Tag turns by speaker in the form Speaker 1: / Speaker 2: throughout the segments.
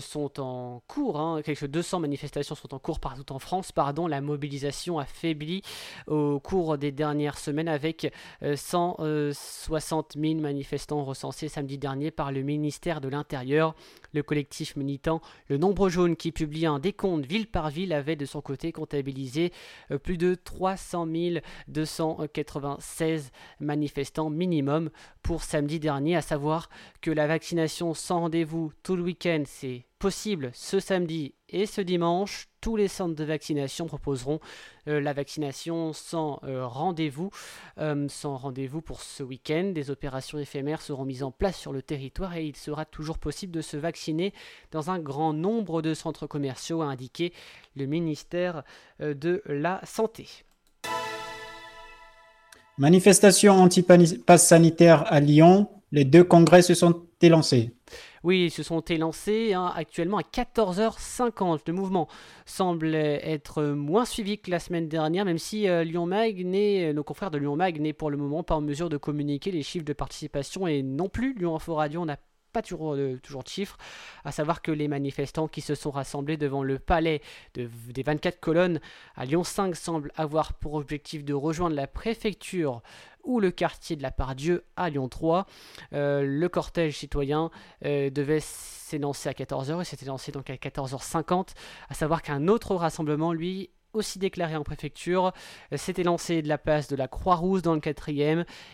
Speaker 1: sont en cours. Hein. quelques 200 manifestations sont en cours partout en France. Pardon, la mobilisation a faibli au cours des dernières semaines avec 160 000 manifestants recensés samedi dernier par le ministère de l'Intérieur. Le collectif militant Le Nombre Jaune, qui publie un décompte ville par ville, avait de son côté comptabilisé plus de 300 296 manifestants minimum pour samedi dernier, à savoir que la vaccination sans rendez-vous tout le week-end, c'est possible ce samedi et ce dimanche. Tous les centres de vaccination proposeront euh, la vaccination sans euh, rendez-vous. Euh, sans rendez-vous pour ce week-end, des opérations éphémères seront mises en place sur le territoire et il sera toujours possible de se vacciner dans un grand nombre de centres commerciaux, a indiqué le ministère de la Santé.
Speaker 2: Manifestation anti-pass sanitaire à Lyon, les deux congrès se sont élancés.
Speaker 1: Oui, ils se sont élancés hein, actuellement à 14h50. Le mouvement semble être moins suivi que la semaine dernière, même si euh, Lyon Mag nos confrères de Lyon Mag n'est pour le moment pas en mesure de communiquer les chiffres de participation et non plus Lyon Info Radio n'a pas toujours, euh, toujours de chiffres, à savoir que les manifestants qui se sont rassemblés devant le palais des 24 colonnes à Lyon 5 semblent avoir pour objectif de rejoindre la préfecture ou le quartier de la Pardieu à Lyon 3. Euh, le cortège citoyen euh, devait s'élancer à 14h et s'était lancé donc à 14h50, à savoir qu'un autre rassemblement, lui, aussi déclaré en préfecture, s'était lancé de la place de la Croix-Rousse dans le 4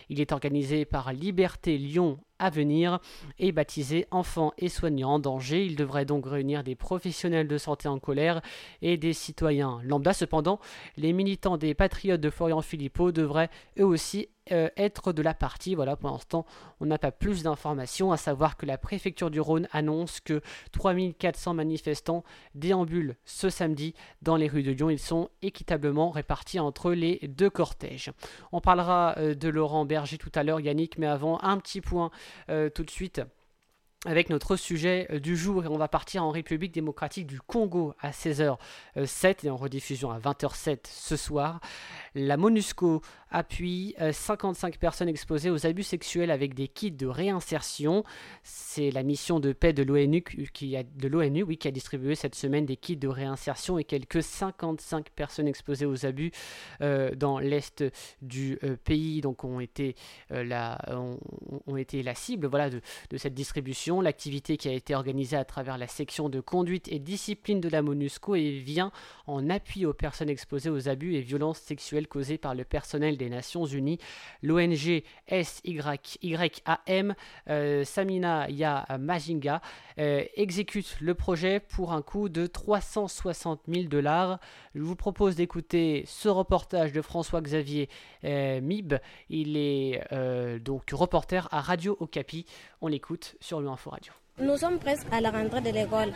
Speaker 1: Il est organisé par Liberté Lyon à venir et baptisé Enfants et soignants en danger. Il devrait donc réunir des professionnels de santé en colère et des citoyens lambda. Cependant, les militants des Patriotes de Florian Philippot devraient eux aussi euh, être de la partie. Voilà, pour l'instant, on n'a pas plus d'informations, à savoir que la préfecture du Rhône annonce que 3400 manifestants déambulent ce samedi dans les rues de Lyon. Ils sont équitablement répartis entre les deux cortèges. On parlera euh, de Laurent Berger tout à l'heure, Yannick, mais avant, un petit point euh, tout de suite avec notre sujet du jour et on va partir en République démocratique du Congo à 16h07 et en rediffusion à 20h07 ce soir. La MONUSCO appuie 55 euh, personnes exposées aux abus sexuels avec des kits de réinsertion. C'est la mission de paix de l'ONU qui a, de oui, qui a distribué cette semaine des kits de réinsertion et quelques 55 personnes exposées aux abus euh, dans l'est du pays donc ont été, la, ont, été la cible voilà, de cette distribution l'activité qui a été organisée à travers la section de conduite et discipline de la MONUSCO et vient en appui aux personnes exposées aux abus et violences sexuelles causées par le personnel des Nations Unies. L'ONG SYAM, euh, Samina Ya Majinga, euh, exécute le projet pour un coût de 360 000 dollars. Je vous propose d'écouter ce reportage de François-Xavier euh, Mib. Il est donc reporter à Radio Okapi. On l'écoute sur le Radio.
Speaker 3: Nous sommes presque à la rentrée de l'école.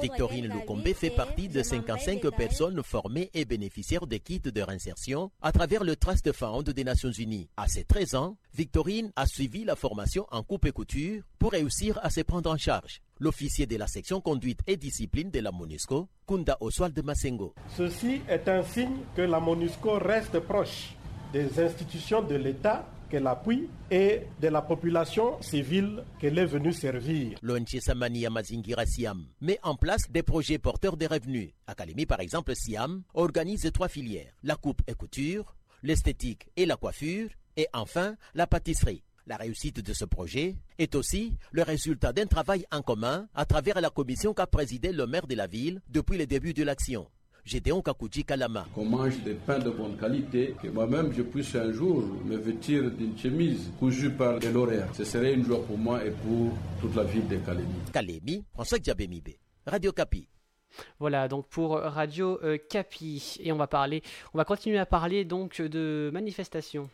Speaker 4: Victorine Lukombe fait partie de 55 personnes formées et bénéficiaires des kits de réinsertion à travers le Trust Fund des Nations Unies. À ses 13 ans, Victorine a suivi la formation en coupe et couture pour réussir à se prendre en charge. L'officier de la section conduite et discipline de la MONUSCO, Kunda Oswald Masengo.
Speaker 5: Ceci est un signe que la MONUSCO reste proche des institutions de l'État qu'elle appuie et de la population civile qu'elle est venue servir.
Speaker 4: L'ONG Samania Mazingira Siam met en place des projets porteurs de revenus. Académie, par exemple, Siam organise trois filières la coupe et couture, l'esthétique et la coiffure, et enfin la pâtisserie. La réussite de ce projet est aussi le résultat d'un travail en commun à travers la commission qu'a présidé le maire de la ville depuis le début de l'action. Gédéon Kakouji Kalama.
Speaker 6: Qu'on mange des pains de bonne qualité, que moi-même je puisse un jour me vêtir d'une chemise cousue par des lauréats. Ce serait une joie pour moi et pour toute la ville de Kalemi.
Speaker 4: Kalemi, François Diabémibé, Radio Capi.
Speaker 1: Voilà donc pour Radio euh, Capi et on va parler, on va continuer à parler donc de manifestations.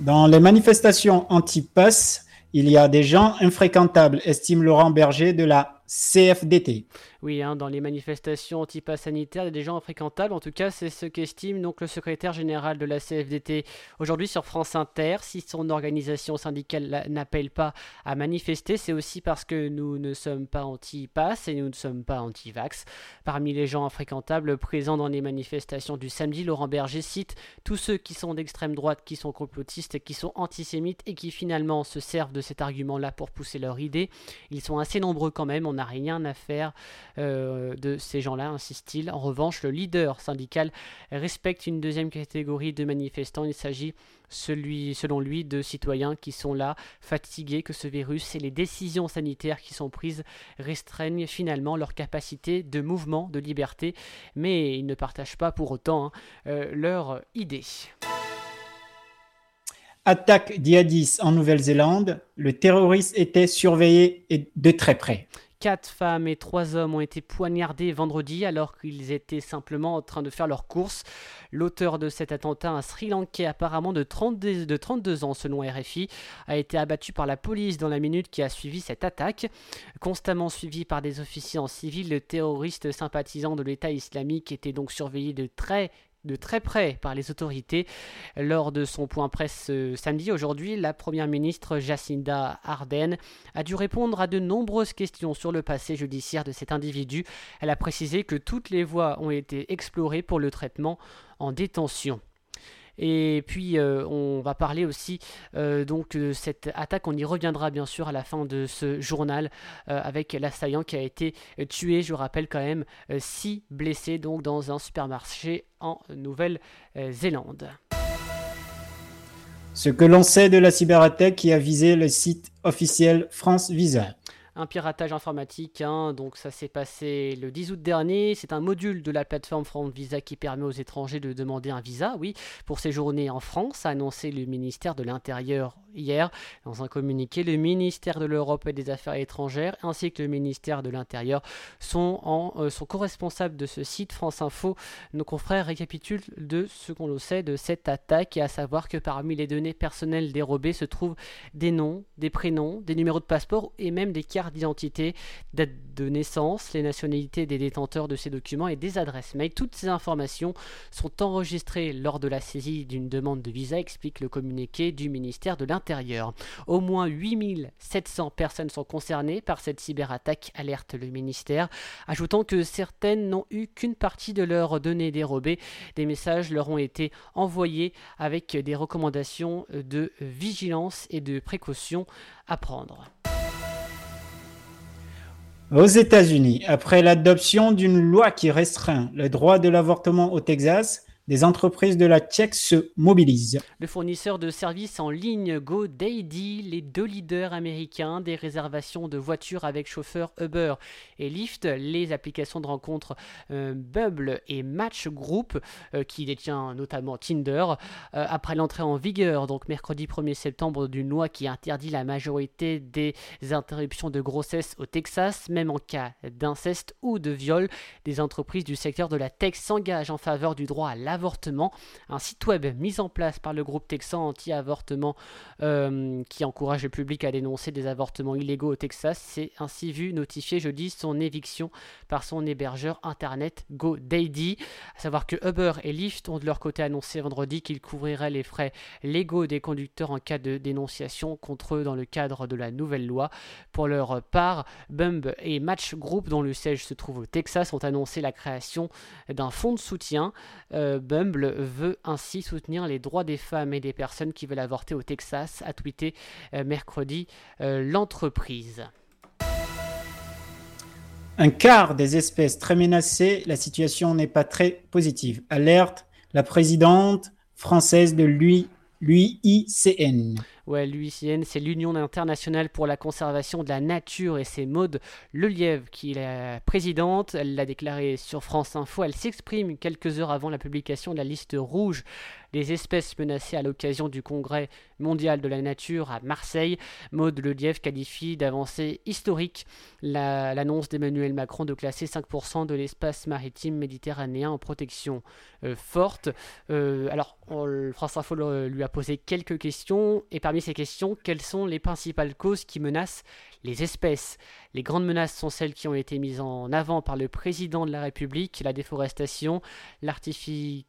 Speaker 2: Dans les manifestations anti-pass, il y a des gens infréquentables, estime Laurent Berger de la CFDT.
Speaker 1: Oui, hein, dans les manifestations anti-pas sanitaires, il y a des gens infréquentables. En tout cas, c'est ce qu'estime donc le secrétaire général de la CFDT aujourd'hui sur France Inter. Si son organisation syndicale n'appelle pas à manifester, c'est aussi parce que nous ne sommes pas anti-pass et nous ne sommes pas anti-vax. Parmi les gens infréquentables présents dans les manifestations du samedi, Laurent Berger cite tous ceux qui sont d'extrême droite, qui sont complotistes, qui sont antisémites et qui finalement se servent de cet argument-là pour pousser leur idée. Ils sont assez nombreux quand même, on n'a rien à faire euh, de ces gens-là, insiste-t-il. En revanche, le leader syndical respecte une deuxième catégorie de manifestants. Il s'agit selon lui, de citoyens qui sont là, fatigués que ce virus et les décisions sanitaires qui sont prises restreignent finalement leur capacité de mouvement, de liberté, mais ils ne partagent pas pour autant hein, euh, leur idée.
Speaker 2: Attaque djihadiste en Nouvelle-Zélande, le terroriste était surveillé de très près.
Speaker 1: Quatre femmes et trois hommes ont été poignardés vendredi alors qu'ils étaient simplement en train de faire leurs courses. L'auteur de cet attentat, un Sri Lankais apparemment de 32, de 32 ans selon RFI, a été abattu par la police dans la minute qui a suivi cette attaque. Constamment suivi par des officiers en civil, le terroriste sympathisant de l'État islamique était donc surveillé de très de très près par les autorités. Lors de son point presse euh, samedi, aujourd'hui, la première ministre Jacinda Ardern a dû répondre à de nombreuses questions sur le passé judiciaire de cet individu. Elle a précisé que toutes les voies ont été explorées pour le traitement en détention. Et puis euh, on va parler aussi euh, donc de cette attaque. On y reviendra bien sûr à la fin de ce journal euh, avec l'assaillant qui a été tué. Je rappelle quand même six blessés donc dans un supermarché en Nouvelle-Zélande.
Speaker 2: Ce que l'on sait de la cyberattaque qui a visé le site officiel France Visa
Speaker 1: un piratage informatique. Hein. donc ça s'est passé le 10 août dernier. C'est un module de la plateforme France Visa qui permet aux étrangers de demander un visa, oui, pour séjourner en France, a annoncé le ministère de l'Intérieur hier. Dans un communiqué, le ministère de l'Europe et des Affaires étrangères ainsi que le ministère de l'Intérieur euh, sont co-responsables de ce site France Info. Nos confrères récapitulent de ce qu'on le sait de cette attaque et à savoir que parmi les données personnelles dérobées se trouvent des noms, des prénoms, des numéros de passeport et même des cartes d'identité, date de naissance, les nationalités des détenteurs de ces documents et des adresses mail. Toutes ces informations sont enregistrées lors de la saisie d'une demande de visa, explique le communiqué du ministère de l'Intérieur. Au moins 8700 personnes sont concernées par cette cyberattaque, alerte le ministère, ajoutant que certaines n'ont eu qu'une partie de leurs données dérobées. Des messages leur ont été envoyés avec des recommandations de vigilance et de précaution à prendre.
Speaker 2: Aux États-Unis, après l'adoption d'une loi qui restreint le droit de l'avortement au Texas, des entreprises de la Tchèque se mobilisent.
Speaker 1: Le fournisseur de services en ligne GoDaddy, les deux leaders américains des réservations de voitures avec chauffeur Uber et Lyft, les applications de rencontres euh, Bubble et Match Group, euh, qui détient notamment Tinder, euh, après l'entrée en vigueur, donc mercredi 1er septembre, d'une loi qui interdit la majorité des interruptions de grossesse au Texas, même en cas d'inceste ou de viol, des entreprises du secteur de la tech s'engagent en faveur du droit à l'avortement avortement, un site web mis en place par le groupe texan anti-avortement euh, qui encourage le public à dénoncer des avortements illégaux au Texas, s'est ainsi vu notifier jeudi son éviction par son hébergeur internet GoDaddy. À savoir que Uber et Lyft ont de leur côté annoncé vendredi qu'ils couvriraient les frais légaux des conducteurs en cas de dénonciation contre eux dans le cadre de la nouvelle loi. Pour leur part, Bumb et Match Group, dont le siège se trouve au Texas, ont annoncé la création d'un fonds de soutien. Euh, Bumble veut ainsi soutenir les droits des femmes et des personnes qui veulent avorter au Texas, a tweeté euh, mercredi euh, l'entreprise.
Speaker 2: Un quart des espèces très menacées, la situation n'est pas très positive. Alerte la présidente française de l'UICN.
Speaker 1: Ouais, l'UICN, c'est l'Union internationale pour la conservation de la nature et c'est Maude Lelièvre qui est la présidente. Elle l'a déclaré sur France Info. Elle s'exprime quelques heures avant la publication de la liste rouge des espèces menacées à l'occasion du congrès mondial de la nature à Marseille. Maude Lelièvre qualifie d'avancée historique l'annonce d'Emmanuel Macron de classer 5% de l'espace maritime méditerranéen en protection euh, forte. Euh, alors, France Info lui a posé quelques questions et parmi ces questions, quelles sont les principales causes qui menacent les espèces? Les grandes menaces sont celles qui ont été mises en avant par le président de la République, la déforestation, l'artifice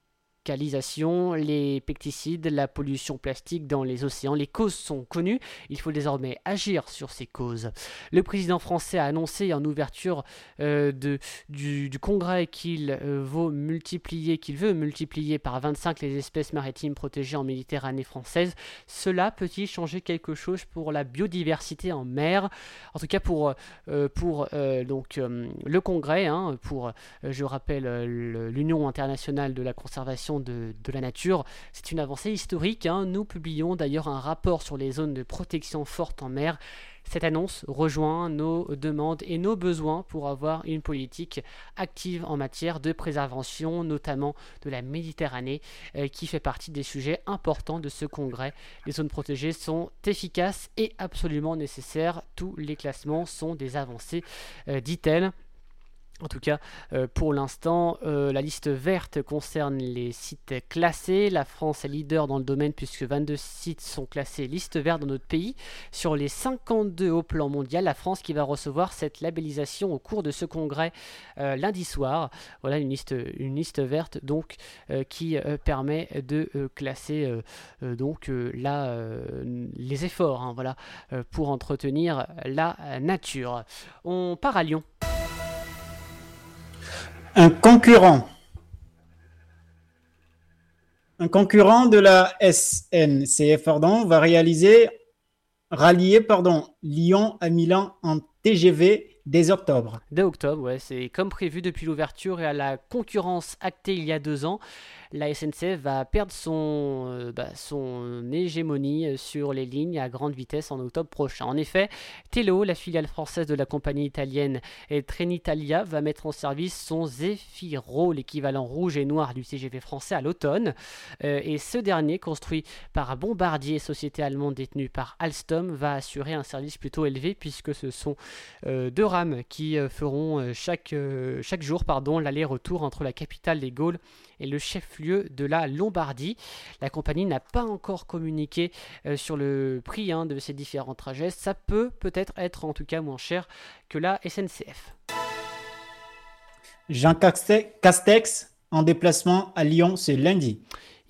Speaker 1: les pesticides, la pollution plastique dans les océans. Les causes sont connues, il faut désormais agir sur ces causes. Le président français a annoncé en ouverture euh, du, congrès qu'il euh, veut multiplier, qu'il veut multiplier par 25 les espèces maritimes protégées en Méditerranée française. Cela peut-il changer quelque chose pour la biodiversité en mer? En tout cas pour, euh, pour donc, le congrès, hein, pour, je rappelle, l'Union internationale de la conservation de, la nature. C'est une avancée historique. Hein. Nous publions d'ailleurs un rapport sur les zones de protection forte en mer. Cette annonce rejoint nos demandes et nos besoins pour avoir une politique active en matière de préservation, notamment de la Méditerranée, euh, qui fait partie des sujets importants de ce congrès. Les zones protégées sont efficaces et absolument nécessaires. Tous les classements sont des avancées, euh, dit-elle. En tout cas, euh, pour l'instant, euh, la liste verte concerne les sites classés. La France est leader dans le domaine puisque 22 sites sont classés liste verte dans notre pays. Sur les 52 au plan mondial, la France qui va recevoir cette labellisation au cours de ce congrès euh, lundi soir. Voilà une liste, une liste verte donc qui permet de classer donc les efforts hein, voilà, pour entretenir la nature. On part à Lyon.
Speaker 2: Un concurrent. Un concurrent de la SNCF pardon, va réaliser, rallier pardon, Lyon à Milan en TGV dès octobre.
Speaker 1: Dès octobre, ouais, c'est comme prévu depuis l'ouverture et à la concurrence actée il y a deux ans la SNCF va perdre son, euh, bah, hégémonie euh, sur les lignes à grande vitesse en octobre prochain. En effet, Tello, la filiale française de la compagnie italienne Trenitalia, va mettre en service son Zefiro, l'équivalent rouge et noir du CGV français à l'automne. Euh, et ce dernier, construit par Bombardier, société allemande détenue par Alstom, va assurer un service plutôt élevé puisque ce sont deux rames qui feront chaque, chaque jour l'aller-retour entre la capitale des Gaules et le chef-lieu de la Lombardie. La compagnie n'a pas encore communiqué euh, sur le prix hein, de ces différents trajets. Ça peut peut-être être en tout cas moins cher que la SNCF.
Speaker 2: Jean Castex en déplacement à Lyon ce lundi.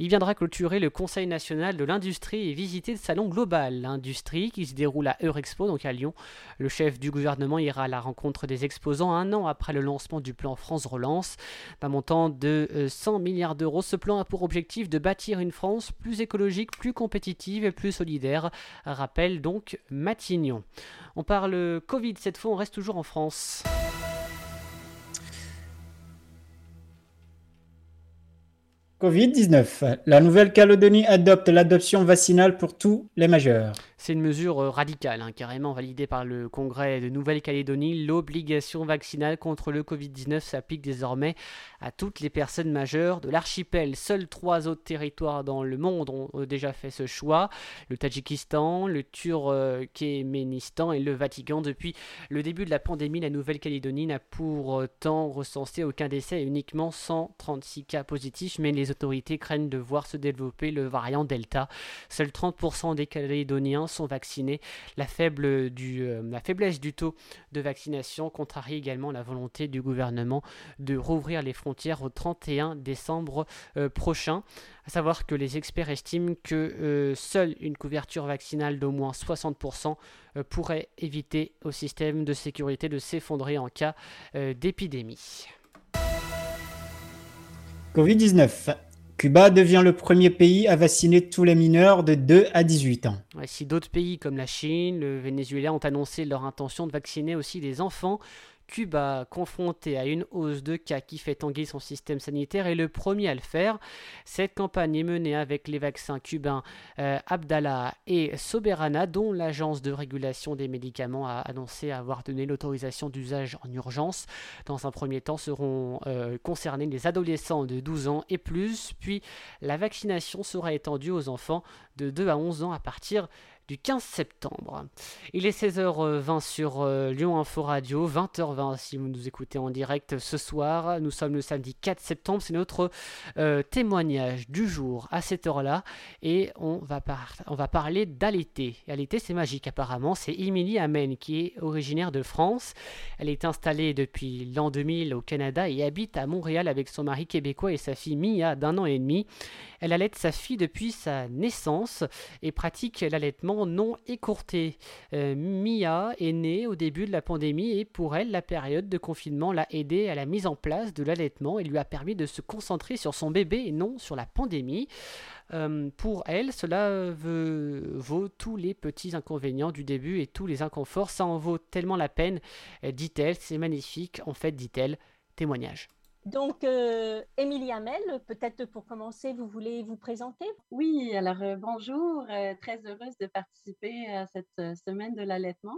Speaker 1: Il viendra clôturer le Conseil national de l'industrie et visiter le salon global l'industrie qui se déroule à Eurexpo, donc à Lyon. Le chef du gouvernement ira à la rencontre des exposants un an après le lancement du plan France Relance. D'un montant de 100 euh, milliards d'euros, ce plan a pour objectif de bâtir une France plus écologique, plus compétitive et plus solidaire, rappelle donc Matignon. On parle Covid cette fois, on reste toujours en France.
Speaker 2: Covid-19. La Nouvelle-Calédonie adopte l'adoption vaccinale pour tous les majeurs.
Speaker 1: C'est une mesure euh, radicale, hein, carrément validée par le Congrès de Nouvelle-Calédonie. L'obligation vaccinale contre le Covid-19 s'applique désormais à toutes les personnes majeures de l'archipel. Seuls trois autres territoires dans le monde ont déjà fait ce choix. Le Tadjikistan, le Turkménistan et le Vatican. Depuis le début de la pandémie, la Nouvelle-Calédonie n'a pourtant recensé aucun décès et uniquement 136 cas positifs, mais les autorités craignent de voir se développer le variant Delta. Seuls 30% des Calédoniens sont vaccinés. La, faible du, euh, la faiblesse du taux de vaccination contrarie également la volonté du gouvernement de rouvrir les frontières au 31 décembre euh, prochain. À savoir que les experts estiment que euh, seule une couverture vaccinale d'au moins 60% pourrait éviter au système de sécurité de s'effondrer en cas d'épidémie.
Speaker 2: Covid-19. Cuba devient le premier pays à vacciner tous les mineurs de 2 à 18 ans.
Speaker 1: si d'autres pays comme la Chine, le Venezuela ont annoncé leur intention de vacciner aussi les enfants, Cuba, confronté à une hausse de cas qui fait tanguer son système sanitaire, est le premier à le faire. Cette campagne est menée avec les vaccins cubains euh, Abdallah et Soberana, dont l'Agence de régulation des médicaments a annoncé avoir donné l'autorisation d'usage en urgence. Dans un premier temps, seront euh, concernés les adolescents de 12 ans et plus, puis la vaccination sera étendue aux enfants de 2 à 11 ans à partir du 15 septembre. Il est 16h20 sur euh, Lyon Info Radio, 20h20 si vous nous écoutez en direct ce soir. Nous sommes le samedi 4 septembre, c'est notre euh, témoignage du jour à cette heure-là et on va, on va parler d'allaiter. Allaiter c'est magique apparemment, c'est Émilie Amen qui est originaire de France. Elle est installée depuis l'an 2000 au Canada et habite à Montréal avec son mari québécois et sa fille Mia d'un an et demi. Elle allait sa fille depuis sa naissance et pratique l'allaitement non écourté. Euh, Mia est née au début de la pandémie et pour elle, la période de confinement l'a aidée à la mise en place de l'allaitement et lui a permis de se concentrer sur son bébé et non sur la pandémie. Euh, pour elle, cela vaut tous les petits inconvénients du début et tous les inconforts. Ça en vaut tellement la peine, dit-elle. C'est magnifique, en fait, dit-elle. Témoignage.
Speaker 7: Donc, euh, Émilie Hamel, peut-être pour commencer, vous voulez vous présenter?
Speaker 8: Oui, alors euh, bonjour, euh, très heureuse de participer à cette semaine de l'allaitement.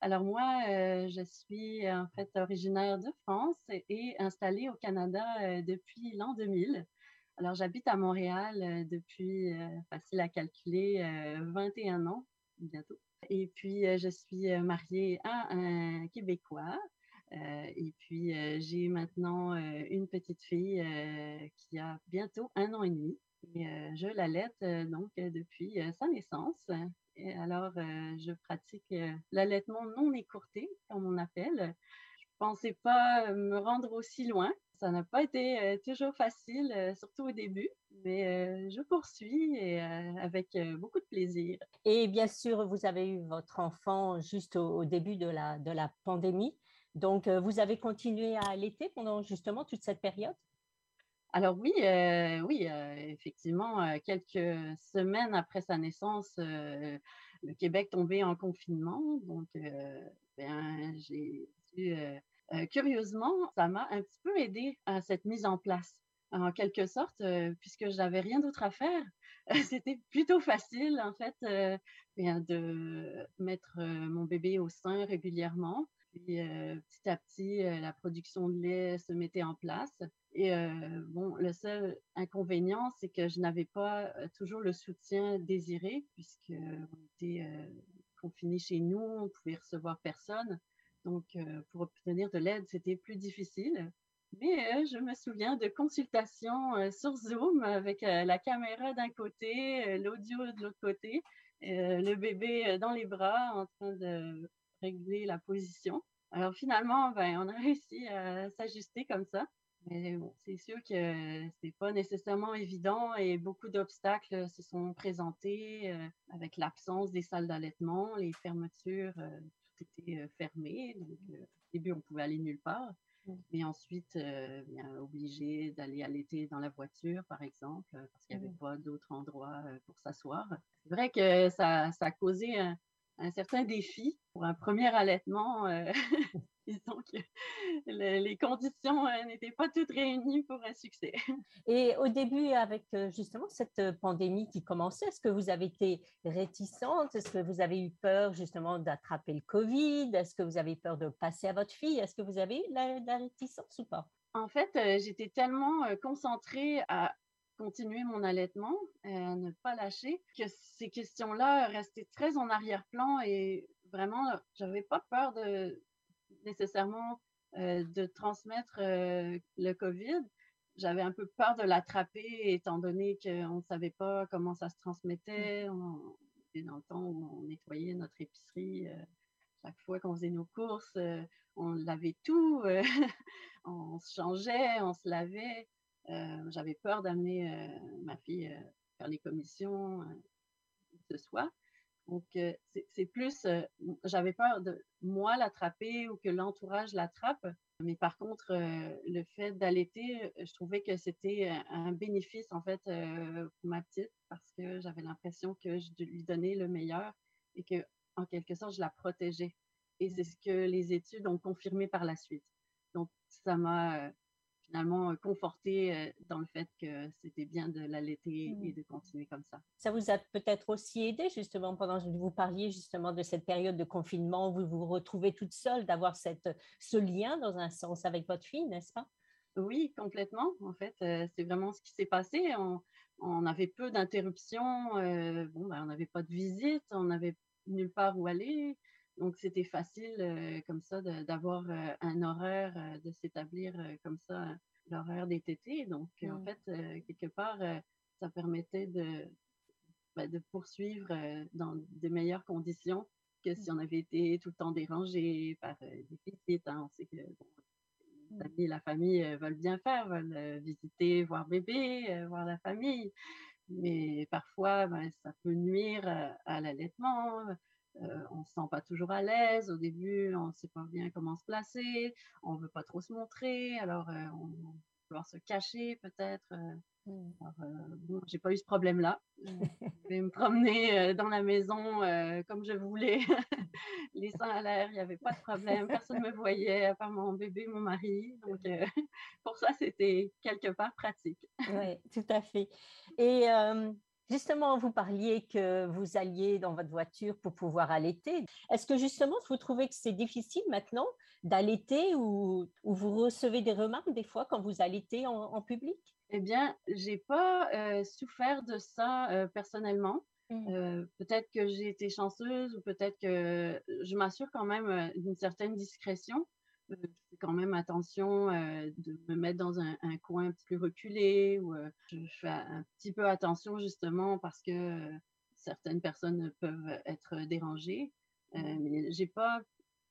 Speaker 8: Alors moi, je suis en fait originaire de France et installée au Canada depuis l'an 2000. Alors j'habite à Montréal depuis, facile à calculer, 21 ans bientôt. Et puis je suis mariée à un Québécois euh, et puis, euh, j'ai maintenant euh, une petite fille qui a bientôt un an et demi. Et je l'allaite donc depuis sa naissance. Et alors, je pratique l'allaitement non écourté, comme on appelle. Je ne pensais pas me rendre aussi loin. Ça n'a pas été toujours facile, surtout au début, mais je poursuis avec beaucoup de plaisir.
Speaker 7: Et bien sûr, vous avez eu votre enfant juste au début de la, de la pandémie. Donc, euh, vous avez continué à allaiter pendant justement toute cette période?
Speaker 8: Alors oui, euh, oui, euh, effectivement, quelques semaines après sa naissance, le Québec tombait en confinement. Donc, ben, j'ai curieusement, ça m'a un petit peu aidé à cette mise en place. En quelque sorte, puisque je n'avais rien d'autre à faire, c'était plutôt facile en fait ben, de mettre mon bébé au sein régulièrement puis euh, petit à petit, euh, la production de lait se mettait en place. Et euh, bon, le seul inconvénient, c'est que je n'avais pas toujours le soutien désiré, puisqu'on était confinés chez nous, on pouvait recevoir personne. Donc, pour obtenir de l'aide, c'était plus difficile. Mais je me souviens de consultations sur Zoom avec la caméra d'un côté, l'audio de l'autre côté, le bébé dans les bras en train de régler la position. Alors finalement, ben, on a réussi à s'ajuster comme ça. Mais bon, c'est sûr que c'est pas nécessairement évident et beaucoup d'obstacles se sont présentés euh, avec l'absence des salles d'allaitement, les fermetures, euh, tout était euh, fermé. Donc, au début, on pouvait aller nulle part. Mais ensuite, bien, obligé d'aller allaiter dans la voiture, par exemple, parce qu'il n'y avait mmh. pas d'autre endroit pour s'asseoir. C'est vrai que ça, ça a causé un, un certain défi pour un premier allaitement. Euh, disons que les conditions euh, n'étaient pas toutes réunies pour un succès.
Speaker 7: Et au début, avec euh, justement cette pandémie qui commençait, est-ce que vous avez été réticente? Est-ce que vous avez eu peur justement d'attraper le Covid? Est-ce que vous avez peur de passer à votre fille? Est-ce que vous avez eu la, la réticence ou pas?
Speaker 8: En fait, j'étais tellement concentrée à continuer mon allaitement, à ne pas lâcher, que ces questions-là restaient très en arrière-plan et vraiment, j'avais pas peur de nécessairement euh, de transmettre euh, le COVID. J'avais un peu peur de l'attraper étant donné qu'on ne savait pas comment ça se transmettait. On était dans le temps où on nettoyait notre épicerie. Euh, chaque fois qu'on faisait nos courses, on lavait tout, on se changeait, on se lavait. Euh, j'avais peur d'amener euh, ma fille euh, faire les commissions, ce soit. Donc, c'est plus, j'avais peur de moi l'attraper ou que l'entourage l'attrape. Mais par contre, le fait d'allaiter, je trouvais que c'était un bénéfice en fait pour ma petite parce que j'avais l'impression que je lui donnais le meilleur et que, en quelque sorte, je la protégeais. Et c'est ce que les études ont confirmé par la suite. Donc, ça m'a finalement euh, conforté euh, dans le fait que c'était bien de l'allaiter et mmh. de continuer comme ça.
Speaker 7: Ça vous a peut-être aussi aidé justement pendant que vous parliez justement de cette période de confinement où vous vous retrouvez toute seule, d'avoir cette, ce lien dans un sens avec votre fille, n'est-ce pas?
Speaker 8: Oui, complètement. En fait, c'est vraiment ce qui s'est passé. On, avait peu d'interruptions. bon, ben, on n'avait pas de visite, on n'avait nulle part où aller. Donc, c'était facile comme ça d'avoir un horaire, de s'établir comme ça l'horaire des tétés. Donc, en fait, quelque part, ça permettait de, ben, de poursuivre dans de meilleures conditions que si mmh. on avait été tout le temps dérangé par des visites. Hein. On sait que mmh. la famille veulent bien faire, veulent visiter, voir bébé, voir la famille. Mais parfois, ben, ça peut nuire à l'allaitement. On ne se sent pas toujours à l'aise. Au début, on ne sait pas bien comment se placer. On ne veut pas trop se montrer. Alors, on, va vouloir se cacher peut-être. Euh, bon, j'ai pas eu ce problème-là. je vais me promener euh, dans la maison euh, comme je voulais, les seins à l'air, il n'y avait pas de problème, personne ne me voyait à part mon bébé, mon mari. Donc, pour ça, c'était quelque part pratique.
Speaker 7: oui, tout à fait. Et Justement, vous parliez que vous alliez dans votre voiture pour pouvoir allaiter. Est-ce que justement, vous trouvez que c'est difficile maintenant d'allaiter ou, vous recevez des remarques des fois quand vous allaitez en public?
Speaker 8: Eh bien, j'ai pas euh, souffert de ça euh, personnellement. Mmh. Euh, peut-être que j'ai été chanceuse ou peut-être que je m'assure quand même d'une certaine discrétion. Je fais quand même attention de me mettre dans un, coin un petit peu reculé ou je fais un petit peu attention justement parce que certaines personnes peuvent être dérangées. Mais j'ai pas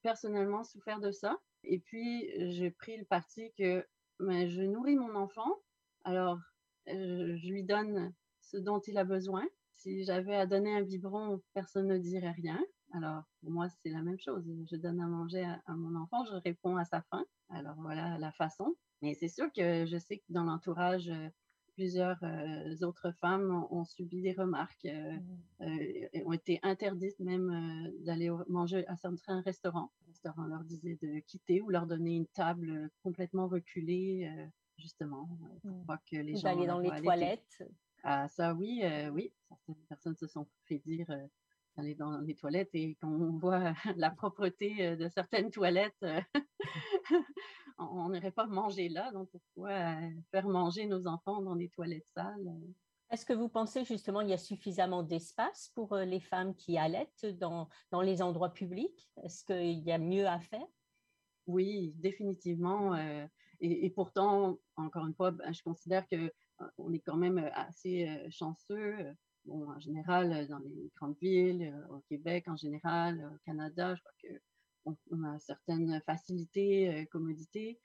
Speaker 8: personnellement souffert de ça. Et puis, j'ai pris le parti que ben, je nourris mon enfant alors, euh, je lui donne ce dont il a besoin. Si j'avais à donner un biberon, personne ne dirait rien. Alors, pour moi, c'est la même chose. Je donne à manger à, mon enfant, je réponds à sa faim. Alors, voilà la façon. Mais c'est sûr que je sais que dans l'entourage, euh, plusieurs euh, autres femmes ont, subi des remarques, mmh. et ont été interdites même d'aller manger à certains restaurants. Le restaurant leur disait de quitter ou leur donner une table complètement reculée justement, pour
Speaker 7: mmh. que les gens. D'aller dans les toilettes.
Speaker 8: Ah, ça, oui, euh, oui. Certaines personnes se sont fait dire euh, d'aller dans les toilettes et quand on voit la propreté euh, de certaines toilettes, on n'irait pas manger là. Donc, pourquoi faire manger nos enfants dans des toilettes sales?
Speaker 7: Est-ce que vous pensez justement qu'il y a suffisamment d'espace pour les femmes qui allaitent dans, dans les endroits publics? Est-ce qu'il y a mieux à faire?
Speaker 8: Oui, définitivement. Et, pourtant, encore une fois, ben, je considère qu'on euh, est quand même euh, assez euh, chanceux. Bon, en général, dans les grandes villes, au Québec en général, au Canada, je crois qu'on on a certaines facilités, commodités,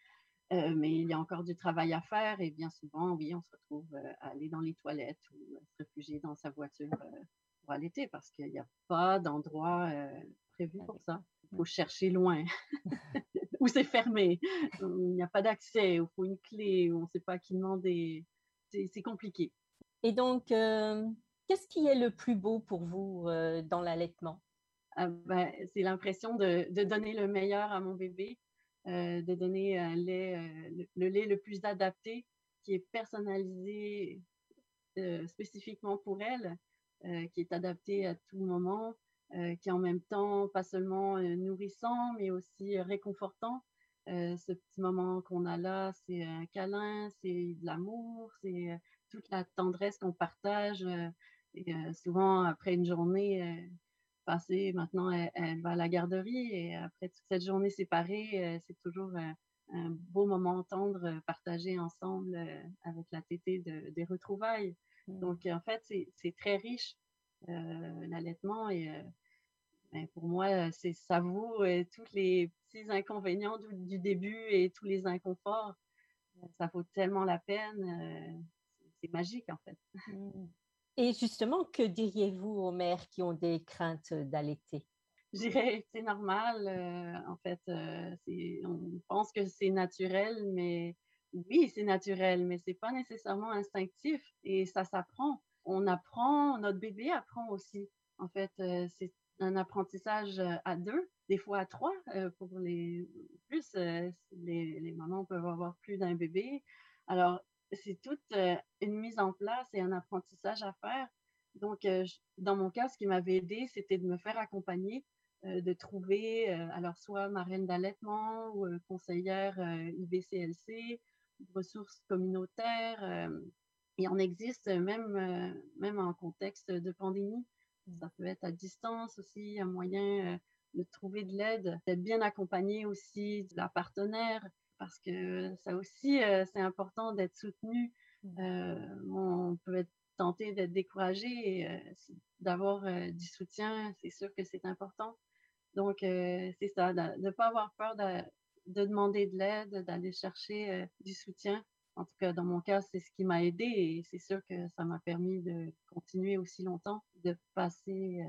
Speaker 8: mais il y a encore du travail à faire et bien souvent, oui, on se retrouve à aller dans les toilettes ou à se réfugier dans sa voiture pour allaiter parce qu'il n'y a pas d'endroit prévu pour ça. Il faut chercher loin. où c'est fermé, il n'y a pas d'accès, il faut une clé, on ne sait pas à qui demander. C'est compliqué.
Speaker 7: Et donc, euh, qu'est-ce qui est le plus beau pour vous euh, dans l'allaitement?
Speaker 8: Ah, ben, C'est l'impression de, donner le meilleur à mon bébé, euh, de donner un lait, le, lait le plus adapté, qui est personnalisé spécifiquement pour elle, qui est adapté à tout moment, euh, qui est en même temps pas seulement euh, nourrissant, mais aussi euh, réconfortant. ce petit moment qu'on a là, c'est un câlin, c'est de l'amour, c'est toute la tendresse qu'on partage. Et souvent, après une journée passée, maintenant, elle, va à la garderie et après toute cette journée séparée, c'est toujours un beau moment tendre partagé ensemble avec la tétée de, des retrouvailles. Mmh. Donc, en fait, c'est très riche euh, l'allaitement et euh, ben, pour moi, c'est ça vaut euh, tous les petits inconvénients du, début et tous les inconforts. Ça vaut tellement la peine. c'est magique en fait.
Speaker 7: Mmh. Et justement, que diriez-vous aux mères qui ont des craintes d'allaiter?
Speaker 8: Je dirais c'est normal. en fait, on pense que c'est naturel, mais oui, c'est naturel, mais c'est pas nécessairement instinctif et ça s'apprend on apprend, notre bébé apprend aussi. En fait, euh, c'est un apprentissage euh, à deux, des fois à trois. Euh, pour les plus, les, mamans peuvent avoir plus d'un bébé. Alors, c'est toute une mise en place et un apprentissage à faire. Donc, dans mon cas, ce qui m'avait aidé, c'était de me faire accompagner, de trouver, alors soit marraine d'allaitement ou conseillère IBCLC ressources communautaires. il en existe même, même en contexte de pandémie. Ça peut être à distance aussi, un moyen de trouver de l'aide, d'être bien accompagné aussi de la partenaire, parce que ça aussi, c'est important d'être soutenu. Mmh. on peut être tenté d'être découragé et d'avoir du soutien, c'est sûr que c'est important. Donc, c'est ça, de ne pas avoir peur de, de demander de l'aide, d'aller chercher du soutien. En tout cas, dans mon cas, c'est ce qui m'a aidé et c'est sûr que ça m'a permis de continuer aussi longtemps, de passer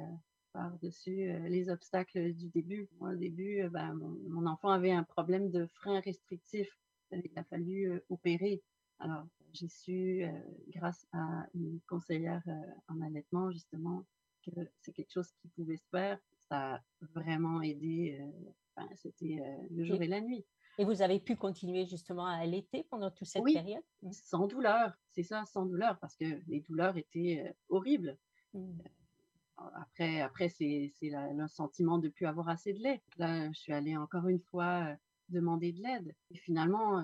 Speaker 8: par-dessus les obstacles du début. Moi, au début, ben, mon, enfant avait un problème de frein restrictif. Il a fallu opérer. Alors, j'ai su, grâce à une conseillère en allaitement, justement, que c'est quelque chose qui pouvait se faire. Ça a vraiment aidé. C'était le jour et la nuit.
Speaker 7: Et vous avez pu continuer justement à allaiter pendant toute cette période?
Speaker 8: Mmh. Sans douleur, c'est ça, sans douleur, parce que les douleurs étaient horribles. Mmh. Après, après c'est le sentiment de ne plus avoir assez de lait. Là, je suis allée encore une fois demander de l'aide. Et finalement,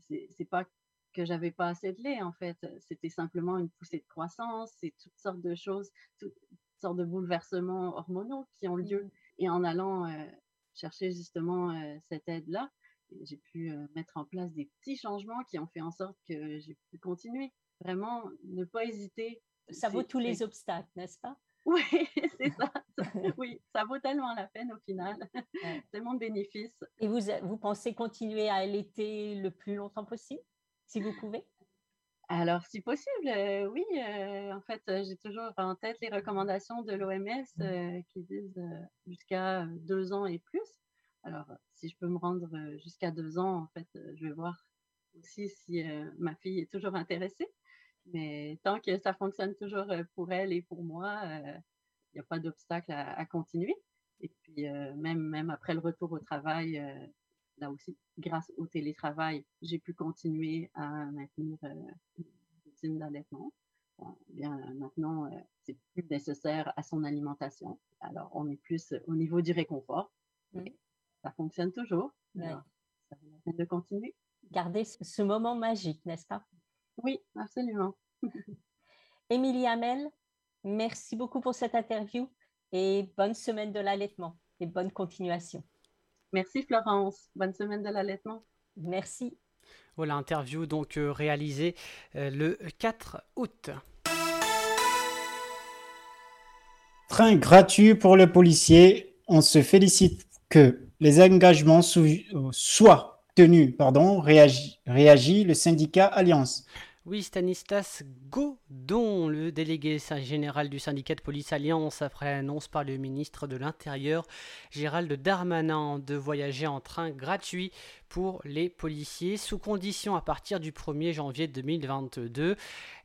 Speaker 8: c'est pas que j'avais pas assez de lait, en fait. C'était simplement une poussée de croissance, c'est toutes sortes de choses, toutes sortes de bouleversements hormonaux qui ont lieu. Mmh. Et en allant chercher justement cette aide-là, j'ai pu mettre en place des petits changements qui ont fait en sorte que j'ai pu continuer. Vraiment, ne pas hésiter.
Speaker 7: Ça vaut tous les obstacles, n'est-ce pas?
Speaker 8: Oui, c'est ça. oui, ça vaut tellement la peine au final. tellement de bénéfices.
Speaker 7: Et vous, vous pensez continuer à allaiter le plus longtemps possible, si vous pouvez?
Speaker 8: Alors, si possible, euh, oui. Euh, en fait, j'ai toujours en tête les recommandations de l'OMS mmh. euh, qui disent jusqu'à deux ans et plus. Alors, si je peux me rendre jusqu'à deux ans, en fait, je vais voir aussi si ma fille est toujours intéressée. Mais tant que ça fonctionne toujours pour elle et pour moi, il n'y a pas d'obstacle à, continuer. Et puis, même, même après le retour au travail, là aussi, grâce au télétravail, j'ai pu continuer à maintenir une routine d'allaitement. bien, maintenant, c'est plus nécessaire à son alimentation. Alors, on est plus au niveau du réconfort. Mmh. Ça fonctionne toujours. ça va de continuer.
Speaker 7: Garder ce moment magique, n'est-ce pas?
Speaker 8: Oui, absolument.
Speaker 7: Émilie Hamel, merci beaucoup pour cette interview et bonne semaine de l'allaitement et bonne continuation.
Speaker 8: Merci Florence. Bonne semaine de l'allaitement.
Speaker 7: Merci.
Speaker 1: Voilà, interview donc euh, réalisée euh, le 4 août.
Speaker 2: Train gratuit pour le policier. On se félicite que les engagements soient tenus. Pardon, réagit le syndicat Alliance.
Speaker 1: Oui, Stanislas Godon, le délégué général du syndicat de police Alliance, après annonce par le ministre de l'Intérieur, Gérald Darmanin, de voyager en train gratuit pour les policiers, sous condition à partir du 1er janvier 2022.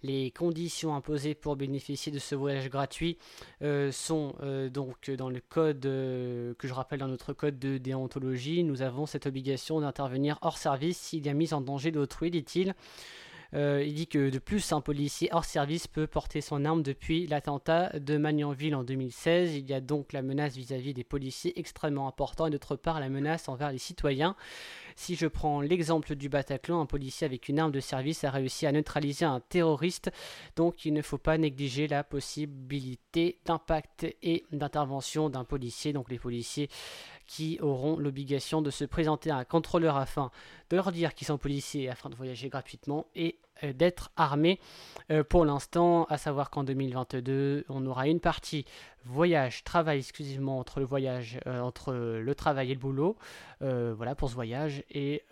Speaker 1: Les conditions imposées pour bénéficier de ce voyage gratuit euh, sont euh, donc dans le code euh, que je rappelle dans notre code de déontologie. Nous avons cette obligation d'intervenir hors service s'il y a mise en danger d'autrui, dit-il. Euh, il dit que de plus, un policier hors service peut porter son arme depuis l'attentat de Magnanville en 2016. Il y a donc la menace vis-à-vis des policiers extrêmement important et d'autre part la menace envers les citoyens. Si je prends l'exemple du Bataclan, un policier avec une arme de service a réussi à neutraliser un terroriste, donc il ne faut pas négliger la possibilité d'impact et d'intervention d'un policier. Donc les policiers qui auront l'obligation de se présenter à un contrôleur afin de leur dire qu'ils sont policiers afin de voyager gratuitement et euh, d'être armés. Euh, pour l'instant, à savoir qu'en 2022, on aura une partie voyage, travail exclusivement entre le voyage, euh, entre le travail et le boulot, voilà pour ce voyage, et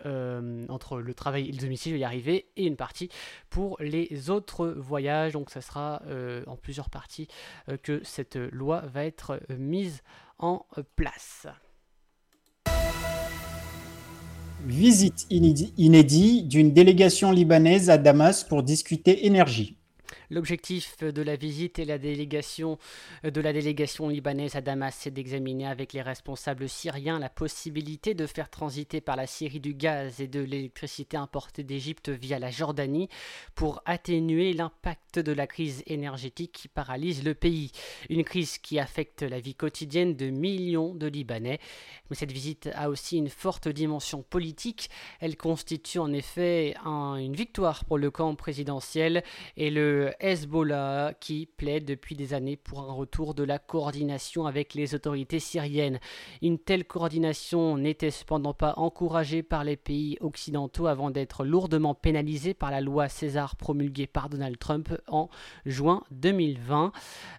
Speaker 1: entre le travail et le domicile, je vais y arriver, et une partie pour les autres voyages. Donc, ça sera en plusieurs parties que cette loi va être mise en place.
Speaker 2: Visite inédite d'une délégation libanaise à Damas pour discuter énergie.
Speaker 1: L'objectif de la visite et la délégation, de la délégation libanaise à Damas, c'est d'examiner avec les responsables syriens la possibilité de faire transiter par la Syrie du gaz et de l'électricité importée d'Égypte via la Jordanie pour atténuer l'impact de la crise énergétique qui paralyse le pays. Une crise qui affecte la vie quotidienne de millions de Libanais. Mais cette visite a aussi une forte dimension politique. Elle constitue en effet une victoire pour le camp présidentiel et le Hezbollah qui plaide depuis des années pour un retour de la coordination avec les autorités syriennes. Une telle coordination n'était cependant pas encouragée par les pays occidentaux avant d'être lourdement pénalisée par la loi César promulguée par Donald Trump en juin 2020.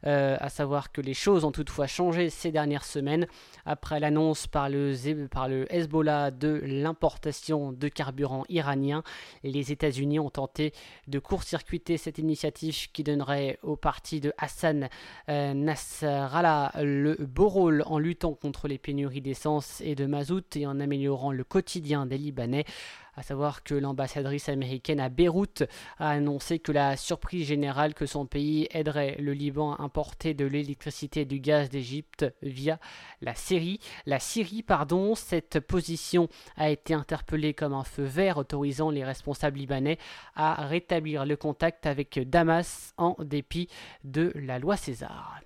Speaker 1: Euh, à savoir que les choses ont toutefois changé ces dernières semaines après l'annonce par le, par le Hezbollah de l'importation de carburant iranien. Les États-Unis ont tenté de court-circuiter cette initiative qui donnerait au parti de Hassan euh, Nasrallah le beau rôle en luttant contre les pénuries d'essence et de mazout et en améliorant le quotidien des Libanais à savoir que l'ambassadrice américaine à Beyrouth a annoncé que la surprise générale que son pays aiderait le Liban à importer de l'électricité et du gaz d'Égypte via la Syrie. La Syrie, pardon, cette position a été interpellée comme un feu vert autorisant les responsables libanais à rétablir le contact avec Damas en dépit de la loi César.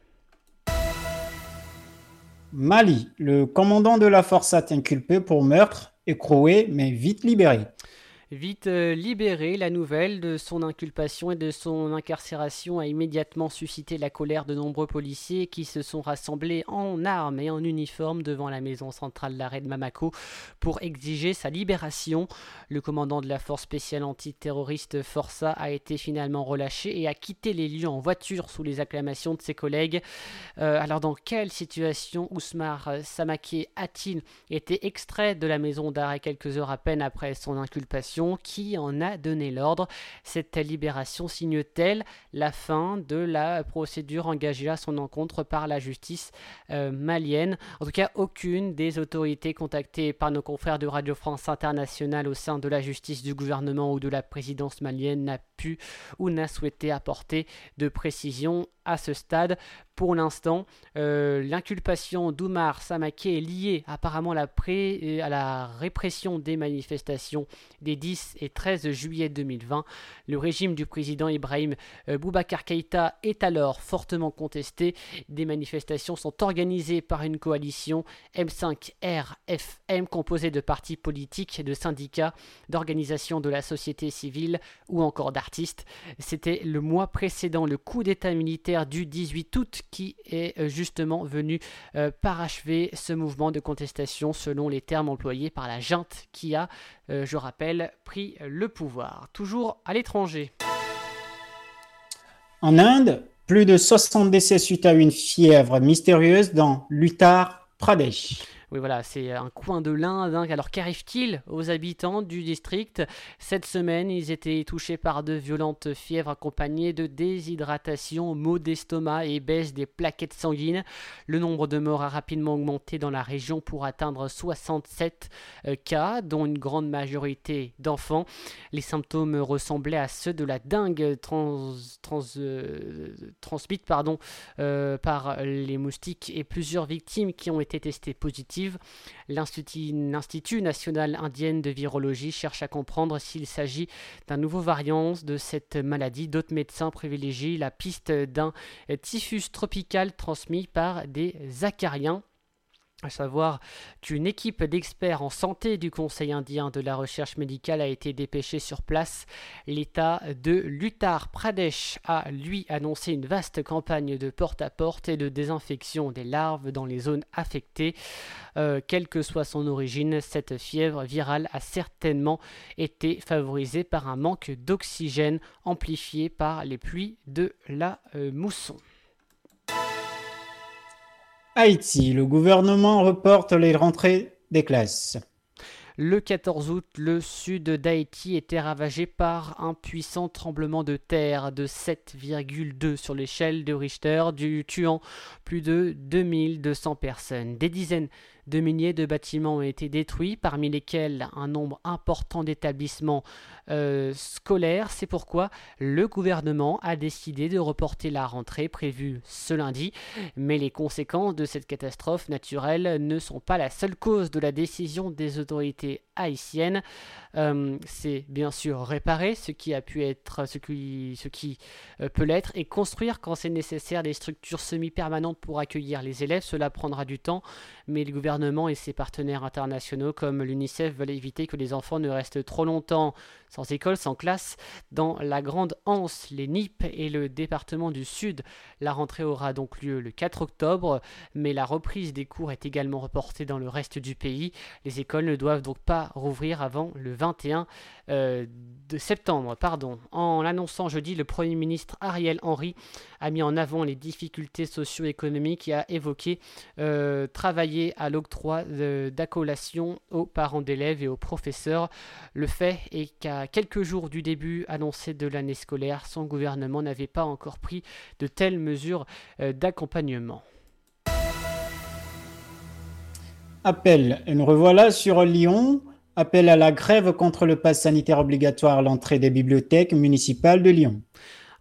Speaker 2: Mali, le commandant de la force a inculpé pour meurtre écroué mais vite libéré.
Speaker 1: Vite euh, libéré, la nouvelle de son inculpation et de son incarcération a immédiatement suscité la colère de nombreux policiers qui se sont rassemblés en armes et en uniforme devant la maison centrale d'arrêt de Mamako pour exiger sa libération. Le commandant de la force spéciale antiterroriste Força a été finalement relâché et a quitté les lieux en voiture sous les acclamations de ses collègues. Euh, alors dans quelle situation Ousmar Samaké a-t-il été extrait de la maison d'arrêt quelques heures à peine après son inculpation? Qui en a donné l'ordre. Cette libération signe-t-elle la fin de la procédure engagée à son encontre par la justice euh, malienne? En tout cas, aucune des autorités contactées par nos confrères de Radio France Internationale au sein de la justice du gouvernement ou de la présidence malienne n'a pu ou n'a souhaité apporter de précision à ce stade. Pour l'instant, euh, l'inculpation d'Oumar Samaké est liée apparemment à la, euh, à la, répression des manifestations des 10 et 13 juillet 2020. Le régime du président Ibrahim euh, Boubacar Keïta est alors fortement contesté. Des manifestations sont organisées par une coalition M5RFM composée de partis politiques, de syndicats, d'organisations de la société civile ou encore d'artistes. C'était le mois précédent le coup d'État militaire du 18 août qui est euh, justement venu euh, parachever ce mouvement de contestation selon les termes employés par la junte qui a, euh, je rappelle, pris le pouvoir. Toujours à l'étranger.
Speaker 2: En Inde, plus de 60 décès suite à une fièvre mystérieuse dans l'Uttar Pradesh.
Speaker 1: Oui, voilà, c'est un coin de l'Inde. Hein. Alors, qu'arrive-t-il aux habitants du district? Cette semaine, ils étaient touchés par de violentes fièvres accompagnées de déshydratation, maux d'estomac et baisse des plaquettes sanguines. Le nombre de morts a rapidement augmenté dans la région pour atteindre 67 euh, cas, dont une grande majorité d'enfants. Les symptômes ressemblaient à ceux de la dengue euh, transmise euh, par les moustiques et plusieurs victimes qui ont été testées positives L'Institut national indien de virologie cherche à comprendre s'il s'agit d'un nouveau variant de cette maladie. D'autres médecins privilégient la piste d'un typhus tropical transmis par des acariens à savoir qu'une équipe d'experts en santé du Conseil indien de la recherche médicale a été dépêchée sur place. L'État de l'Uttar Pradesh a, lui, annoncé une vaste campagne de porte-à-porte et de désinfection des larves dans les zones affectées. Euh, quelle que soit son origine, cette fièvre virale a certainement été favorisée par un manque d'oxygène amplifié par les pluies de la euh, mousson.
Speaker 2: Haïti, le gouvernement reporte les rentrées des classes.
Speaker 1: Le 14 août, le sud d'Haïti était ravagé par un puissant tremblement de terre de 7,2 sur l'échelle de Richter, tuant plus de 2200 personnes. Des dizaines De milliers de bâtiments ont été détruits, parmi lesquels un nombre important d'établissements euh, scolaires. C'est pourquoi le gouvernement a décidé de reporter la rentrée prévue ce lundi. Mais les conséquences de cette catastrophe naturelle ne sont pas la seule cause de la décision des autorités haïtiennes. Euh, c'est bien sûr réparer ce qui a pu être, ce qui, euh, peut l'être, et construire quand c'est nécessaire des structures semi-permanentes pour accueillir les élèves. Cela prendra du temps, mais le gouvernement et ses partenaires internationaux comme l'UNICEF veulent éviter que les enfants ne restent trop longtemps sans école, sans classe. Dans la Grande Anse, les NIP et le département du Sud, la rentrée aura donc lieu le 4 octobre, mais la reprise des cours est également reportée dans le reste du pays. Les écoles ne doivent donc pas rouvrir avant le 21 euh, septembre. Pardon. En l'annonçant jeudi, le Premier ministre Ariel Henry a mis en avant les difficultés socio-économiques et a évoqué euh, travailler à l'octroi d'accolation aux parents d'élèves et aux professeurs. Le fait est qu'à quelques jours du début annoncé de l'année scolaire, son gouvernement n'avait pas encore pris de telles mesures euh, d'accompagnement.
Speaker 2: Appel. Nous revoilà sur Lyon. Appel à la grève contre le pass sanitaire obligatoire à l'entrée des bibliothèques municipales de Lyon.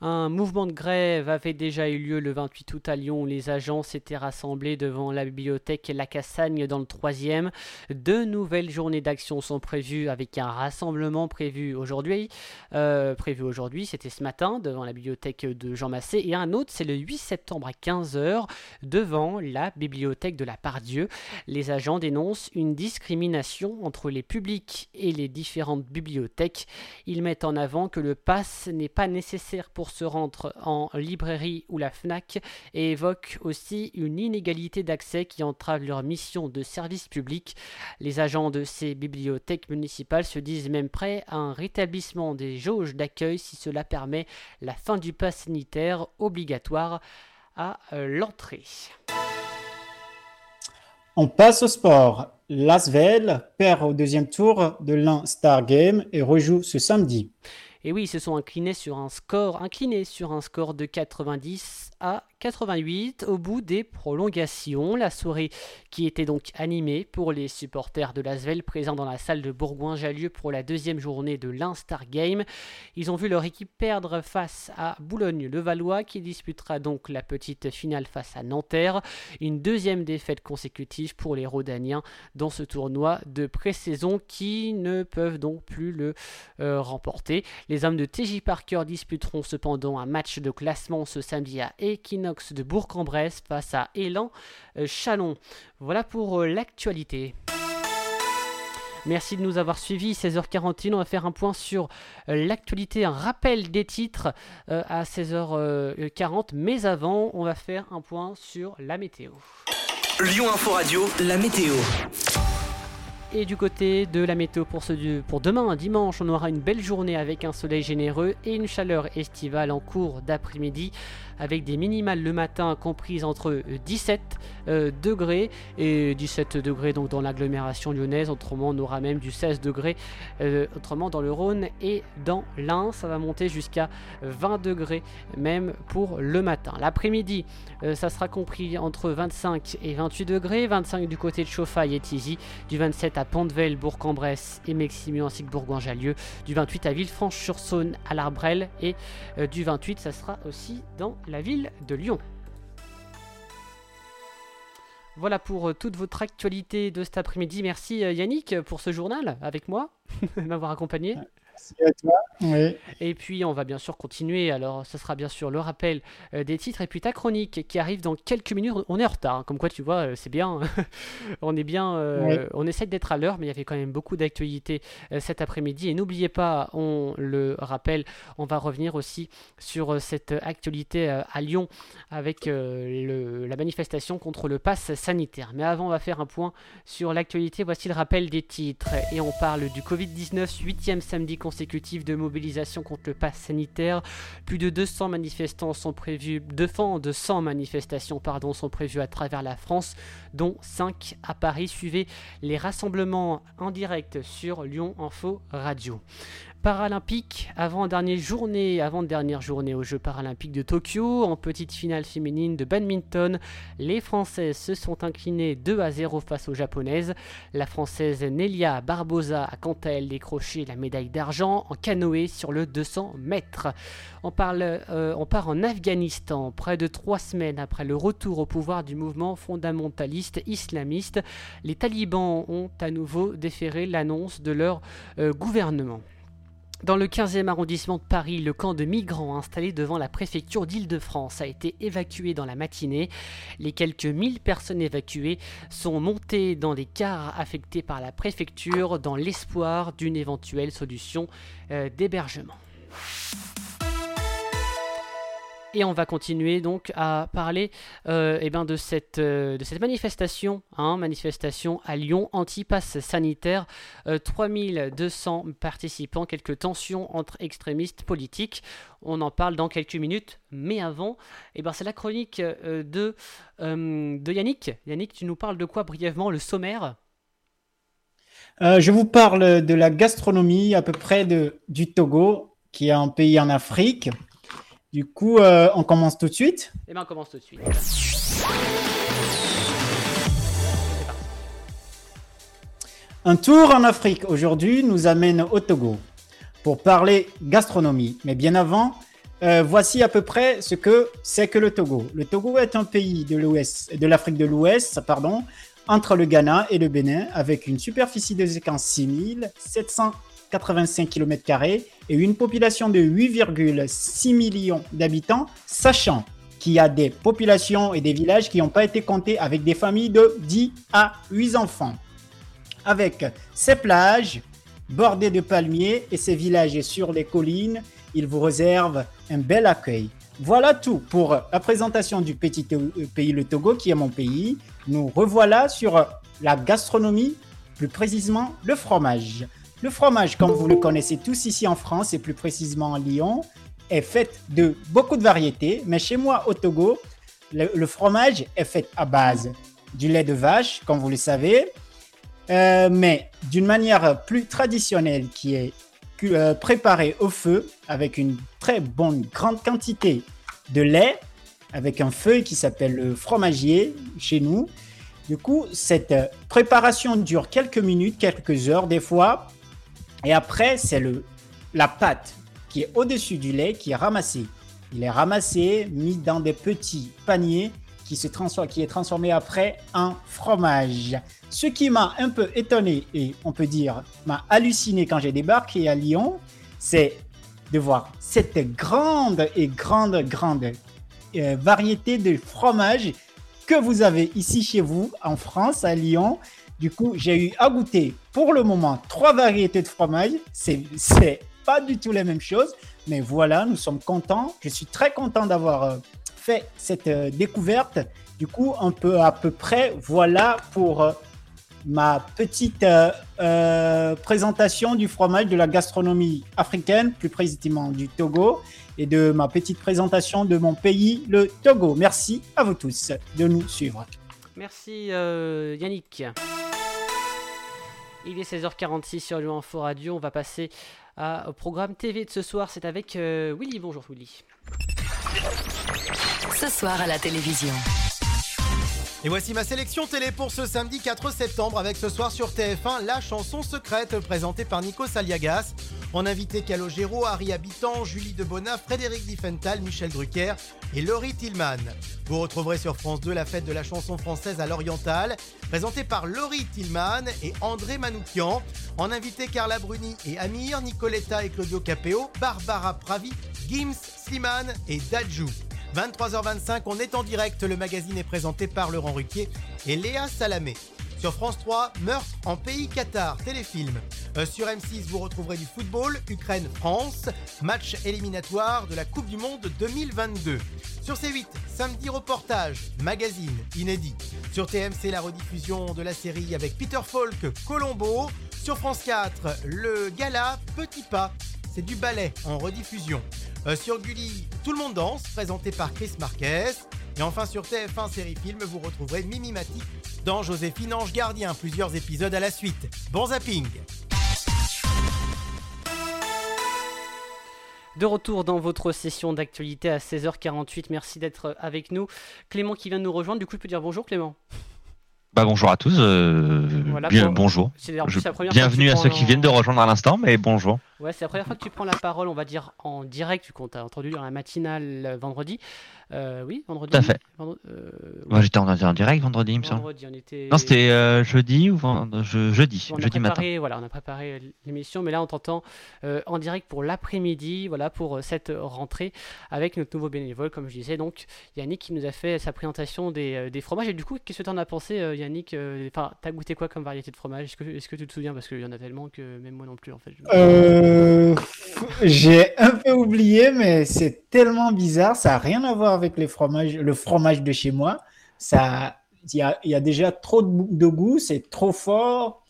Speaker 1: Un mouvement de grève avait déjà eu lieu le 28 août à Lyon les agents s'étaient rassemblés devant la bibliothèque La Cassagne dans le 3e. Deux nouvelles journées d'action sont prévues avec un rassemblement prévu aujourd'hui. Euh, prévu aujourd'hui, c'était ce matin devant la bibliothèque de Jean Massé et un autre, c'est le 8 septembre à 15h devant la bibliothèque de la Pardieu. Les agents dénoncent une discrimination entre les publics et les différentes bibliothèques. Ils mettent en avant que le pass n'est pas nécessaire pour se rendre en librairie ou la FNAC et évoque aussi une inégalité d'accès qui entrave leur mission de service public. Les agents de ces bibliothèques municipales se disent même prêts à un rétablissement des jauges d'accueil si cela permet la fin du pass sanitaire obligatoire à euh, l'entrée.
Speaker 2: On passe au sport. Lasvel perd au deuxième tour de l'un Star Game et rejoue ce samedi.
Speaker 1: Et oui, ils se sont inclinés sur un score, inclinés sur un score de 90 à 88 au bout des prolongations. La soirée qui était donc animée pour les supporters de l'Asvel présents dans la salle de Bourgoin-Jallieu pour la deuxième journée de l'Instar Game. Ils ont vu leur équipe perdre face à Boulogne-le-Valois qui disputera donc la petite finale face à Nanterre. Une deuxième défaite consécutive pour les Rodaniens dans ce tournoi de pré-saison qui ne peuvent donc plus le euh, remporter. Hommes de TJ Parker disputeront cependant un match de classement ce samedi à Equinox de Bourg-en-Bresse face à Élan euh, Chalon. Voilà pour euh, l'actualité. Merci de nous avoir suivis. 16h41, on va faire un point sur euh, l'actualité, un rappel des titres à 16h40. Mais avant, on va faire un point sur la météo.
Speaker 9: Lyon Info Radio, la météo.
Speaker 1: Et du côté de la météo pour, ce, pour demain, dimanche, on aura une belle journée avec un soleil généreux et une chaleur estivale en cours d'après-midi avec des minimales le matin comprises entre 17 euh, degrés et 17 degrés donc dans l'agglomération lyonnaise. Autrement, on aura même du 16 degrés euh, autrement dans le Rhône et dans l'Ain. Ça va monter jusqu'à 20 degrés même pour le matin. L'après-midi, euh, ça sera compris entre 25 et 28 degrés. 25 du côté de Chauffaille et Tizy, du 27 à Pontevel, Bourg-en-Bresse et Meximieux ainsi que Bourgoin-Jallieu, du 28 à Villefranche-sur-Saône à l'Arbrel et du 28 ça sera aussi dans la ville de Lyon. Voilà pour euh, toute votre actualité de cet après-midi. Merci euh, Yannick pour ce journal avec moi, m'avoir accompagné. Et puis on va bien sûr continuer. Alors ce sera bien sûr le rappel euh, des titres et puis ta chronique qui arrive dans quelques minutes. On est en retard, hein. comme quoi tu vois, euh, c'est bien. on est bien. Euh, on essaie d'être à l'heure, mais il y avait quand même beaucoup d'actualités cet après-midi. Et n'oubliez pas, on le rappelle, on va revenir aussi sur cette actualité à Lyon avec la manifestation contre le pass sanitaire. Mais avant, on va faire un point sur l'actualité. Voici le rappel des titres et on parle du Covid-19, 8e samedi de mobilisation contre le pass sanitaire. Plus de 200 manifestants sont prévus, 200 manifestations sont prévues à travers la France, dont 5 à Paris. Suivez les rassemblements en direct sur Lyon Info Radio paralympique, avant-dernière journée, avant-dernière journée aux Jeux paralympiques de Tokyo, en petite finale féminine de badminton, les Françaises se sont inclinées 2 à 0 face aux Japonaises. La Française Nelia Barbosa a quant à elle décroché la médaille d'argent en canoë sur le 200 mètres. On, parle, euh, part en Afghanistan, près de trois semaines après le retour au pouvoir du mouvement fondamentaliste islamiste. Les talibans ont à nouveau déféré l'annonce de leur euh, gouvernement. Dans le 15e arrondissement de Paris, le camp de migrants installé devant la préfecture d'Île-de-France a été évacué dans la matinée. Les quelques 1000 personnes évacuées sont montées dans des cars affectés par la préfecture dans l'espoir d'une éventuelle solution euh, d'hébergement. Et on va continuer donc à parler euh, eh ben de, cette, euh, de cette manifestation, hein, manifestation à Lyon, anti-pass sanitaire, 3200 euh, participants, quelques tensions entre extrémistes politiques. On en parle dans quelques minutes, mais avant, eh ben c'est la chronique de, de Yannick. Yannick, tu nous parles de quoi brièvement, le sommaire?
Speaker 2: Je vous parle de la gastronomie à peu près de, du Togo, qui est un pays en Afrique. Du coup, euh, on commence tout de suite
Speaker 1: Eh bien, on commence tout de suite.
Speaker 2: Un tour en Afrique aujourd'hui nous amène au Togo pour parler gastronomie. Mais bien avant, euh, voici à peu près ce que c'est que le Togo. Le Togo est un pays de l'Ouest, de l'Afrique de l'Ouest, pardon, entre le Ghana et le Bénin, avec une superficie de 6700 85 km et une population de 8,6 millions d'habitants, sachant qu'il y a des populations et des villages qui n'ont pas été comptés avec des familles de 10 à 8 enfants. Avec ces plages bordées de palmiers et ces villages sur les collines, ils vous réservent un bel accueil. Voilà tout pour la présentation du petit pays le Togo qui est mon pays. Nous revoilà sur la gastronomie, plus précisément le fromage. Le fromage, comme vous le connaissez tous ici en France et plus précisément à Lyon, est fait de beaucoup de variétés, mais chez moi au Togo, le, fromage est fait à base du lait de vache, comme vous le savez, euh, mais d'une manière plus traditionnelle qui est euh, préparée au feu avec une très bonne grande quantité de lait, avec un feu qui s'appelle le fromagier chez nous. Du coup, cette préparation dure quelques minutes, quelques heures des fois, et après, c'est le, la pâte qui est au-dessus du lait qui est ramassée. Il est ramassé, mis dans des petits paniers qui, se transforme, qui est transformé après en fromage. Ce qui m'a un peu étonné et on peut dire m'a halluciné quand j'ai débarqué à Lyon, c'est de voir cette grande et grande, grande euh, variété de fromages que vous avez ici chez vous en France, à Lyon. Du coup, j'ai eu à goûter pour le moment trois variétés de fromage. C'est, pas du tout la même chose, mais voilà, nous sommes contents. Je suis très content d'avoir euh, fait cette euh, découverte. Du coup, on peut à peu près, voilà pour euh, ma petite présentation du fromage de la gastronomie africaine, plus précisément du Togo, et de ma petite présentation de mon pays, le Togo. Merci à vous tous de nous suivre.
Speaker 1: Merci Yannick. Il est 16h46 sur Lyon Info Radio. On va passer au programme TV de ce soir. C'est avec euh, Willy. Bonjour Willy.
Speaker 10: Ce soir à la télévision.
Speaker 11: Et voici ma sélection télé pour ce samedi 4 septembre avec ce soir sur TF1 La chanson secrète présentée par Nico Saliagas. On invité Calogero, Harry Habitant, Julie Debona, Frédéric Diffenthal, Michel Drucker et Laurie Tillman. Vous retrouverez sur France 2 la fête de la chanson française à l'Oriental, présentée par Laurie Tillman et André Manoukian. En invité Carla Bruni et Amir, Nicoletta et Claudio Capeo, Barbara Pravi, Gims, Slimane et Dajou. 23h25, on est en direct. Le magazine est présenté par Laurent Ruquier et Léa Salamé. Sur France 3, Meurtre en pays Qatar, téléfilm. Euh, sur M6, vous retrouverez du football, Ukraine-France, match éliminatoire de la Coupe du Monde 2022. Sur C8, samedi reportage, magazine, inédit. Sur TMC, la rediffusion de la série avec Peter Falk, Colombo. Sur France 4, le gala Petit Pas, c'est du ballet en rediffusion. Euh, sur Gulli, Tout le monde danse, présenté par Chris Marquez. Et enfin sur TF1 Série Film, vous retrouverez Mimi dans Joséphine Ange Gardien, plusieurs épisodes à la suite. Bon zapping
Speaker 1: De retour dans votre session d'actualité à 16h48, merci d'être avec nous. Clément qui vient de nous rejoindre, du coup je peux dire bonjour Clément
Speaker 10: bah, bonjour à tous. Euh,
Speaker 1: Voilà,
Speaker 10: bien,
Speaker 1: pour-
Speaker 10: bonjour. Je- bienvenue à
Speaker 1: tu
Speaker 10: ceux qui viennent de rejoindre à l'instant, mais bonjour.
Speaker 1: Ouais, c'est la première fois que tu prends la parole, on va dire en direct, vu qu'on t'a entendu dans la matinale euh, vendredi. Euh, oui, vendredi.
Speaker 10: Tout à fait.
Speaker 1: Euh,
Speaker 10: Moi, j'étais en, en direct vendredi, il me semble.
Speaker 1: Vendredi, on était.
Speaker 10: Non, c'était euh, jeudi ou vend- je- jeudi,
Speaker 1: On a
Speaker 10: jeudi matin.
Speaker 1: préparé, voilà, on a préparé l'émission, mais là on t'entend euh, en direct pour l'après-midi, voilà, pour cette rentrée avec notre nouveau bénévole, comme je disais. Donc Yannick qui nous a fait sa présentation des, des fromages. Et du coup, qu'est-ce que tu en as pensé, Yannick Enfin, t'as goûté quoi comme variété de fromage? Est-ce que, est-ce que tu te souviens? Parce qu'il y en a tellement que même moi non plus, en fait. je-
Speaker 2: Euh, j'ai un peu oublié, mais c'est tellement bizarre. Ça n'a rien à voir avec les fromages, le fromage de chez moi. Ça, il y a, il y a déjà trop de, de goût, c'est trop fort.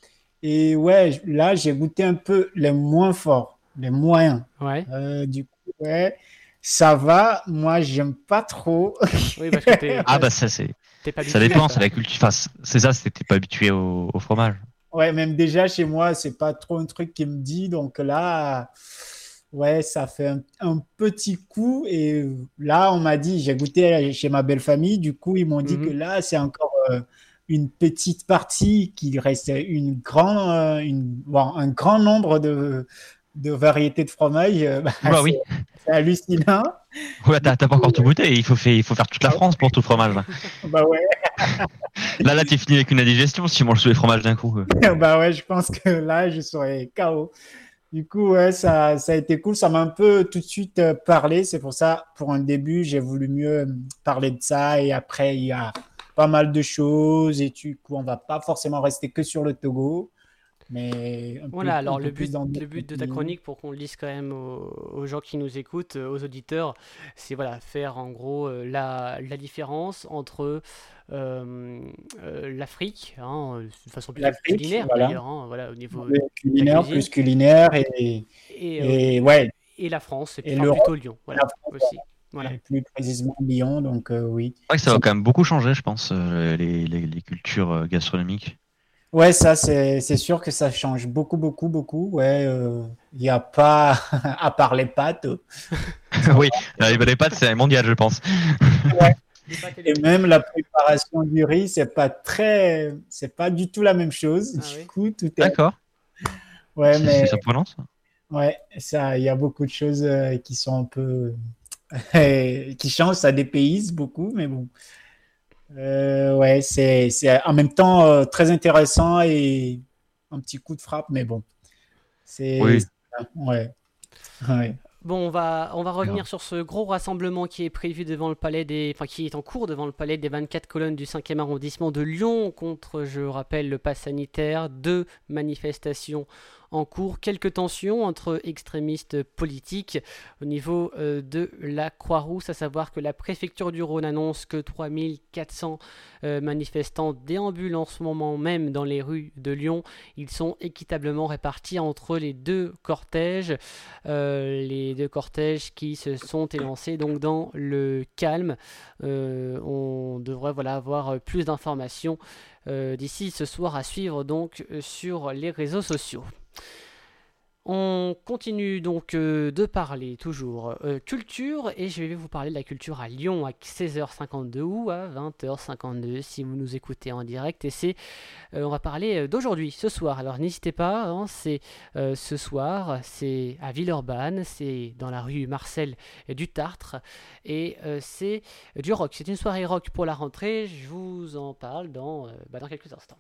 Speaker 2: Et ouais, là, j'ai goûté un peu les moins forts, les moyens.
Speaker 1: Ouais.
Speaker 2: Euh, du coup, ouais, ça va. Moi, j'aime pas trop.
Speaker 1: Oui, parce que t'es-
Speaker 10: Ah bah ça c'est.
Speaker 1: T'es pas
Speaker 10: Ça dépend,
Speaker 1: ça.
Speaker 10: c'est la culture. Enfin, c'est ça, c'était pas habitué au, au fromage.
Speaker 2: Ouais, même déjà chez moi, c'est pas trop un truc qui me dit. Donc là, ouais, ça fait un, un petit coup. Et là, on m'a dit, j'ai goûté chez ma belle famille. Du coup, ils m'ont dit
Speaker 1: Mhm.
Speaker 2: que là, c'est encore euh, une petite partie, qu'il reste une grande, euh, une, bon, un grand nombre de, de variétés de fromage. Euh, bah,
Speaker 10: Oula, oui.
Speaker 2: c'est- hallucinant.
Speaker 10: Ouais, t'as pas encore tout goûté, il faut, faire, il faut faire toute la France pour tout le fromage. Là,
Speaker 2: Bah ouais.
Speaker 10: là, là, t'es fini avec une indigestion si tu manges tous les fromages d'un coup.
Speaker 2: bah ouais, je pense que là, je serais KO. Du coup, ouais, ça, a été cool. Ça m'a un peu tout de suite euh, parlé. C'est pour ça, pour un début, j'ai voulu mieux euh, parler de ça. Et après, il y a pas mal de choses. Et du coup, on va pas forcément rester que sur le Togo. Mais un peu-
Speaker 1: Voilà, alors le but, le de ta chronique, pour qu'on le dise quand même aux, aux gens qui nous écoutent, euh, aux auditeurs, c'est voilà, faire en gros euh, la, la différence entre euh, euh, l'Afrique, hein, de façon plus culinaire
Speaker 2: voilà.
Speaker 1: d'ailleurs, hein, voilà, au niveau
Speaker 2: culinaire, plus culinaire. Et,
Speaker 1: et,
Speaker 2: et
Speaker 1: euh,
Speaker 2: ouais,
Speaker 1: et la France, et,
Speaker 2: et
Speaker 1: enfin,
Speaker 2: l'Europe,
Speaker 1: plutôt Lyon, voilà,
Speaker 2: France,
Speaker 1: aussi. Voilà.
Speaker 2: et plus précisément Lyon. Donc, euh, oui.
Speaker 10: C'est vrai que ça va quand même beaucoup changer, je pense, euh, les, les, les cultures gastronomiques.
Speaker 2: Ouais, ça, c'est c'est sûr que ça change beaucoup, beaucoup, beaucoup. Ouais, euh, il n'y a pas, à part les pâtes,
Speaker 10: oui, euh, les pâtes, c'est mondial, je pense.
Speaker 2: et même la préparation du riz, c'est pas très, c'est pas du tout la même chose.
Speaker 1: Ah
Speaker 2: du
Speaker 1: oui.
Speaker 2: coup, tout est.
Speaker 10: D'accord.
Speaker 2: Ouais, mais
Speaker 10: C'est surprenant, ça.
Speaker 2: ouais, ça, il y a beaucoup de choses euh, qui sont un peu, qui changent, ça dépayse beaucoup, mais bon. Euh, ouais, c'est, c'est en même temps euh, très intéressant et un petit coup de frappe, mais bon. C'est,
Speaker 10: Oui.
Speaker 2: ouais. Ouais.
Speaker 1: Bon, on va, on va revenir sur ce gros rassemblement qui est prévu devant le palais des, enfin qui est en cours devant le palais des 24 colonnes du 5e arrondissement de Lyon contre, je rappelle, le pass sanitaire, deux manifestations en cours, quelques tensions entre extrémistes politiques au niveau euh, de la Croix-Rousse, à savoir que la préfecture du Rhône annonce que 3400 euh, manifestants déambulent en ce moment même dans les rues de Lyon. Ils sont équitablement répartis entre les deux cortèges, euh, les deux cortèges qui se sont élancés donc dans le calme. On devrait voilà avoir plus d'informations d'ici ce soir à suivre donc sur les réseaux sociaux. On continue donc euh, de parler toujours euh, culture et je vais vous parler de la culture à Lyon à 16h52 ou à 20h52 si vous nous écoutez en direct et c'est euh, on va parler d'aujourd'hui ce soir. Alors n'hésitez pas hein, c'est ce soir c'est à Villeurbanne c'est dans la rue Marcel du Tartre et c'est du rock. C'est une soirée rock pour la rentrée. Je vous en parle dans, bah, dans quelques instants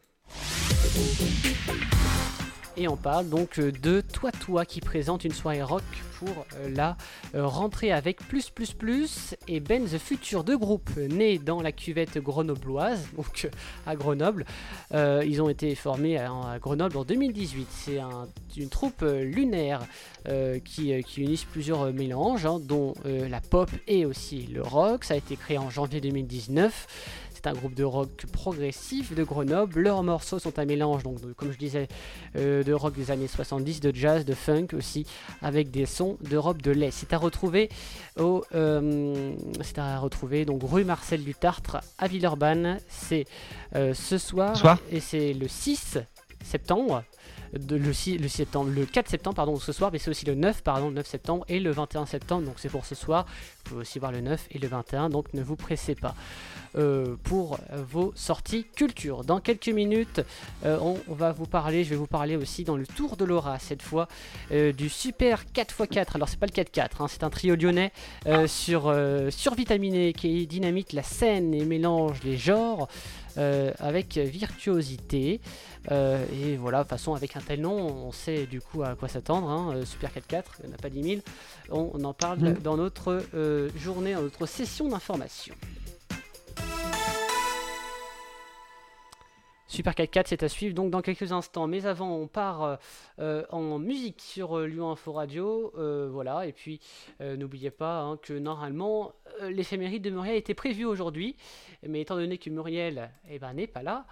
Speaker 1: et on parle donc euh, de Toi Toi qui présente une soirée rock pour euh, la euh, rentrée avec Plus Plus Plus et Ben the Future, deux groupes nés dans la cuvette grenobloise, donc à Grenoble. Ils ont été formés à, Grenoble en 2018. C'est un- une troupe lunaire qui, qui unissent plusieurs mélanges, hein, dont la pop et aussi le rock. Ça a été créé en janvier 2019. C'est un groupe de rock progressif de Grenoble. Leurs morceaux sont un mélange, donc, de- comme je disais, euh, de rock des années 70, de jazz, de funk aussi, avec des sons d'Europe de l'Est. C'est à retrouver au, euh, c'est à retrouver donc rue Marcel du Tartre à Villeurbanne. C'est euh, ce soir,
Speaker 10: Ce soir
Speaker 1: et c'est le 6 septembre. Le, 6, le, 6 septembre, le 4 septembre pardon ce soir mais c'est aussi le 9 pardon le 9 septembre et le 21 septembre donc c'est pour ce soir. Vous pouvez aussi voir le 9 et le 21 donc ne vous pressez pas euh, pour vos sorties culture. Dans quelques minutes euh, on, va vous parler je vais vous parler aussi dans le tour de Laura cette fois euh, du super 4x4 alors c'est pas le 4x4 hein, c'est un trio lyonnais sur survitaminé qui dynamite la scène et mélange les genres euh, avec virtuosité. Euh, et voilà, de toute façon, avec un tel nom, on sait du coup à quoi s'attendre. hein, euh, Super 4-4, il n'y en a pas 10 000. On, on en parle
Speaker 2: Mhm.
Speaker 1: dans notre journée, dans notre session d'information. Super 4-4, c'est à suivre donc dans quelques instants. Mais avant, on part euh, euh, en musique sur euh, Lyon Info Radio. euh, voilà, et puis euh, n'oubliez pas hein, que normalement, l'éphéméride de Muriel était prévue aujourd'hui. Mais étant donné que Muriel eh ben, n'est pas là,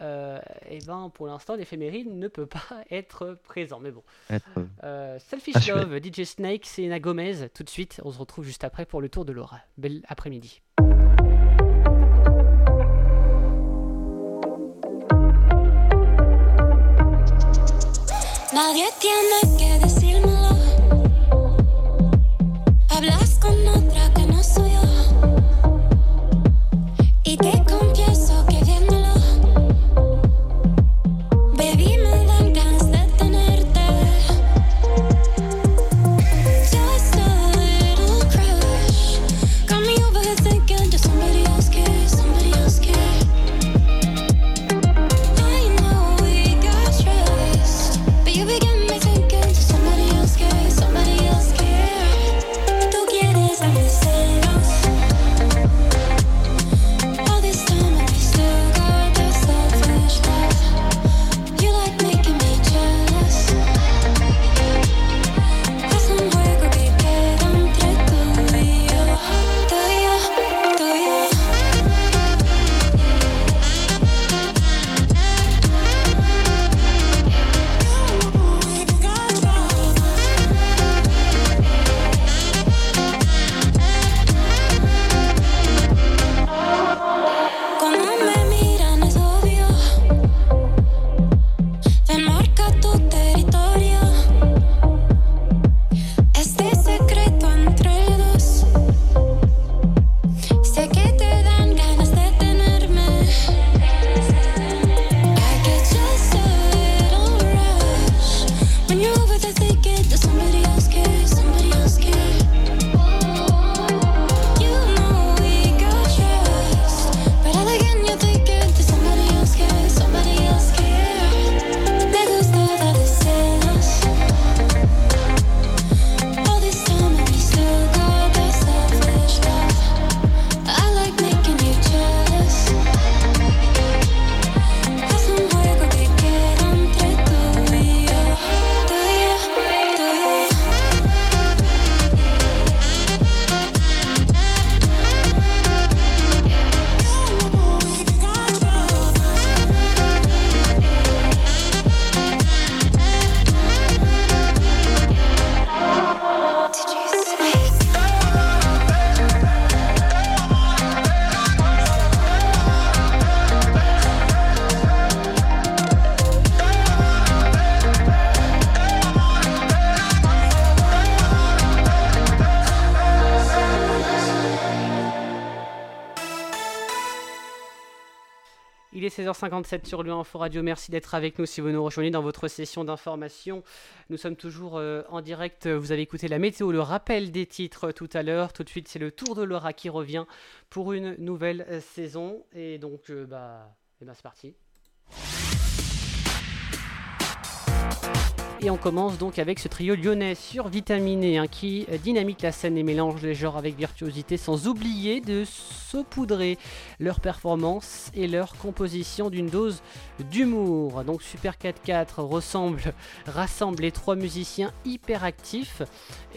Speaker 1: eh ben, pour l'instant, l'éphéméride ne peut pas être présent. Mais bon. Selfish. Love, DJ Snake, Selena Gomez. Tout de suite, on se retrouve juste après pour le tour de Laura. Bel après-midi.
Speaker 12: Nadie tiene que decírmelo.
Speaker 1: 57 sur Lyon Info Radio. Merci d'être avec nous si vous nous rejoignez dans votre session d'information. Nous sommes toujours euh, en direct. Vous avez écouté la météo, le rappel des titres tout à l'heure. Tout de suite, c'est le tour de Laura qui revient pour une nouvelle euh, saison. Et donc, euh, bah, et c'est parti. Et on commence donc avec ce trio lyonnais sur Vitaminé hein, qui euh, dynamite la scène et mélange les genres avec virtuosité sans oublier de saupoudrer leur performance et leur composition d'une dose d'humour. Donc Super 4-4 ressemble, rassemble les trois musiciens hyper actifs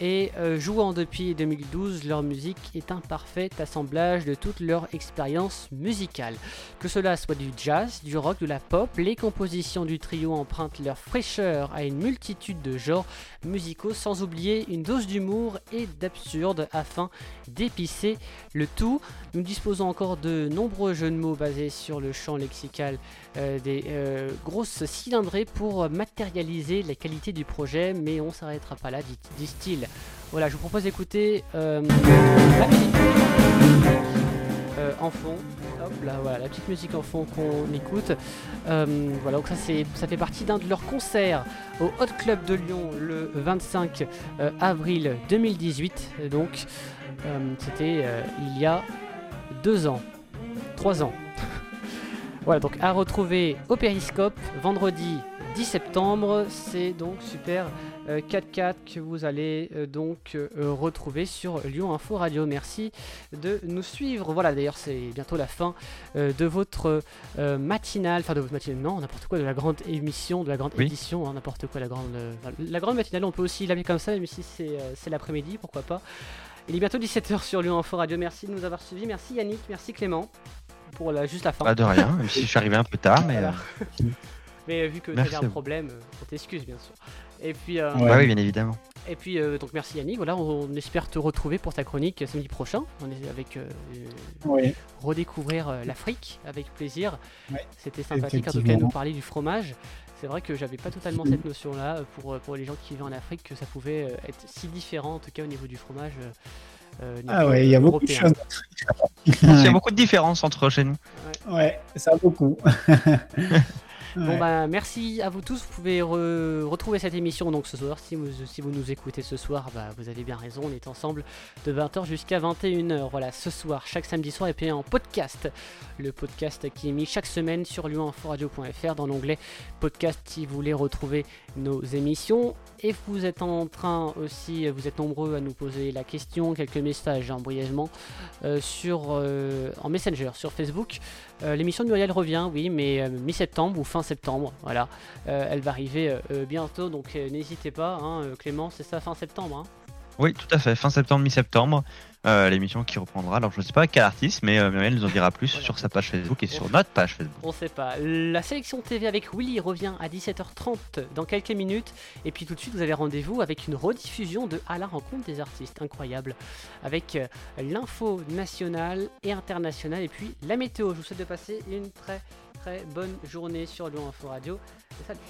Speaker 1: et euh, jouant depuis 2012, leur musique est un parfait assemblage de toute leur expérience musicale. Que cela soit du jazz, du rock, de la pop, les compositions du trio empruntent leur fraîcheur à une multitude de genres musicaux sans oublier une dose d'humour et d'absurde afin d'épicer le tout. Nous disposons encore de nombreux jeux de mots basés sur le champ lexical euh, des euh, grosses cylindrées pour matérialiser la qualité du projet, mais on s'arrêtera pas là, disent-ils. Voilà, je vous propose d'écouter euh, euh, en fond. Hop là, voilà, la petite musique en fond qu'on écoute. Euh, voilà, donc ça, c'est, ça fait partie d'un de leurs concerts au Hot Club de Lyon le 25 euh, avril 2018. Et Donc, c'était il y a deux ans, trois ans. Voilà, donc à retrouver au Périscope vendredi 10 septembre. C'est donc super euh, 4-4 que vous allez euh, donc euh, retrouver sur Lyon Info Radio. Merci de nous suivre. Voilà, d'ailleurs, c'est bientôt la fin euh, de votre euh, matinale, enfin de votre matinale, non, n'importe quoi, de la grande émission, de la grande
Speaker 10: Oui.
Speaker 1: édition, hein, n'importe quoi, la grande, euh, la grande matinale, on peut aussi l'appeler comme ça, même si c'est euh, c'est l'après-midi, pourquoi pas. Il est bientôt 17h sur Lyon Info Radio. Merci de nous avoir suivis. Merci Yannick, merci Clément pour la, juste la fin.
Speaker 10: Pas de rien, même si je suis arrivé un peu tard, mais.
Speaker 1: Voilà. Mais euh, vu que tu avais un problème, euh, on t'excuse bien sûr. Et puis, euh,
Speaker 10: oui, bien évidemment.
Speaker 1: et puis euh, donc merci Yannick. Voilà, on, on espère te retrouver pour ta chronique samedi prochain. On est avec euh,
Speaker 2: Oui.
Speaker 1: redécouvrir euh, l'Afrique avec plaisir.
Speaker 2: Ouais,
Speaker 1: C'était sympathique en tout cas nous parler du fromage. C'est vrai que j'avais pas totalement cette notion-là pour, pour les gens qui vivent en Afrique que ça pouvait être si différent en tout cas au niveau du fromage. euh,
Speaker 2: Ah ouais, il y a beaucoup de
Speaker 1: européen.
Speaker 2: choses.
Speaker 10: Il y a beaucoup de différences entre chez nous.
Speaker 2: Ouais, ça a beaucoup.
Speaker 1: Bon bah merci à vous tous. Vous pouvez re- retrouver cette émission donc ce soir. Si vous, si vous nous écoutez ce soir, bah, vous avez bien raison. On est ensemble de 20h jusqu'à 21h. Voilà, ce soir, chaque samedi soir et puis en podcast. Le podcast qui est mis chaque semaine sur lyoninforadio.fr dans l'onglet podcast si vous voulez retrouver nos émissions. Et vous êtes en train aussi, vous êtes nombreux à nous poser la question, quelques messages hein, brièvement euh, sur, euh, en Messenger sur Facebook. Euh, L'émission de Muriel revient, oui, mais euh, mi-septembre ou fin septembre, voilà. Euh, elle va arriver bientôt, donc n'hésitez pas, hein, Clément, c'est ça, fin septembre. hein?
Speaker 10: Oui, tout à fait. Fin septembre, mi-septembre, euh, l'émission qui reprendra. Alors je ne sais pas quel artiste, mais euh, nous en dira plus sur sa page Facebook et sur notre page Facebook.
Speaker 1: On ne sait pas. La sélection TV avec Willy revient à 17h30 dans quelques minutes. Et puis tout de suite, vous avez rendez-vous avec une rediffusion de À la rencontre des artistes. Incroyable. Avec euh, l'info nationale et internationale. Et puis la météo. Je vous souhaite de passer une très très bonne journée sur Lyon Info Radio. Salut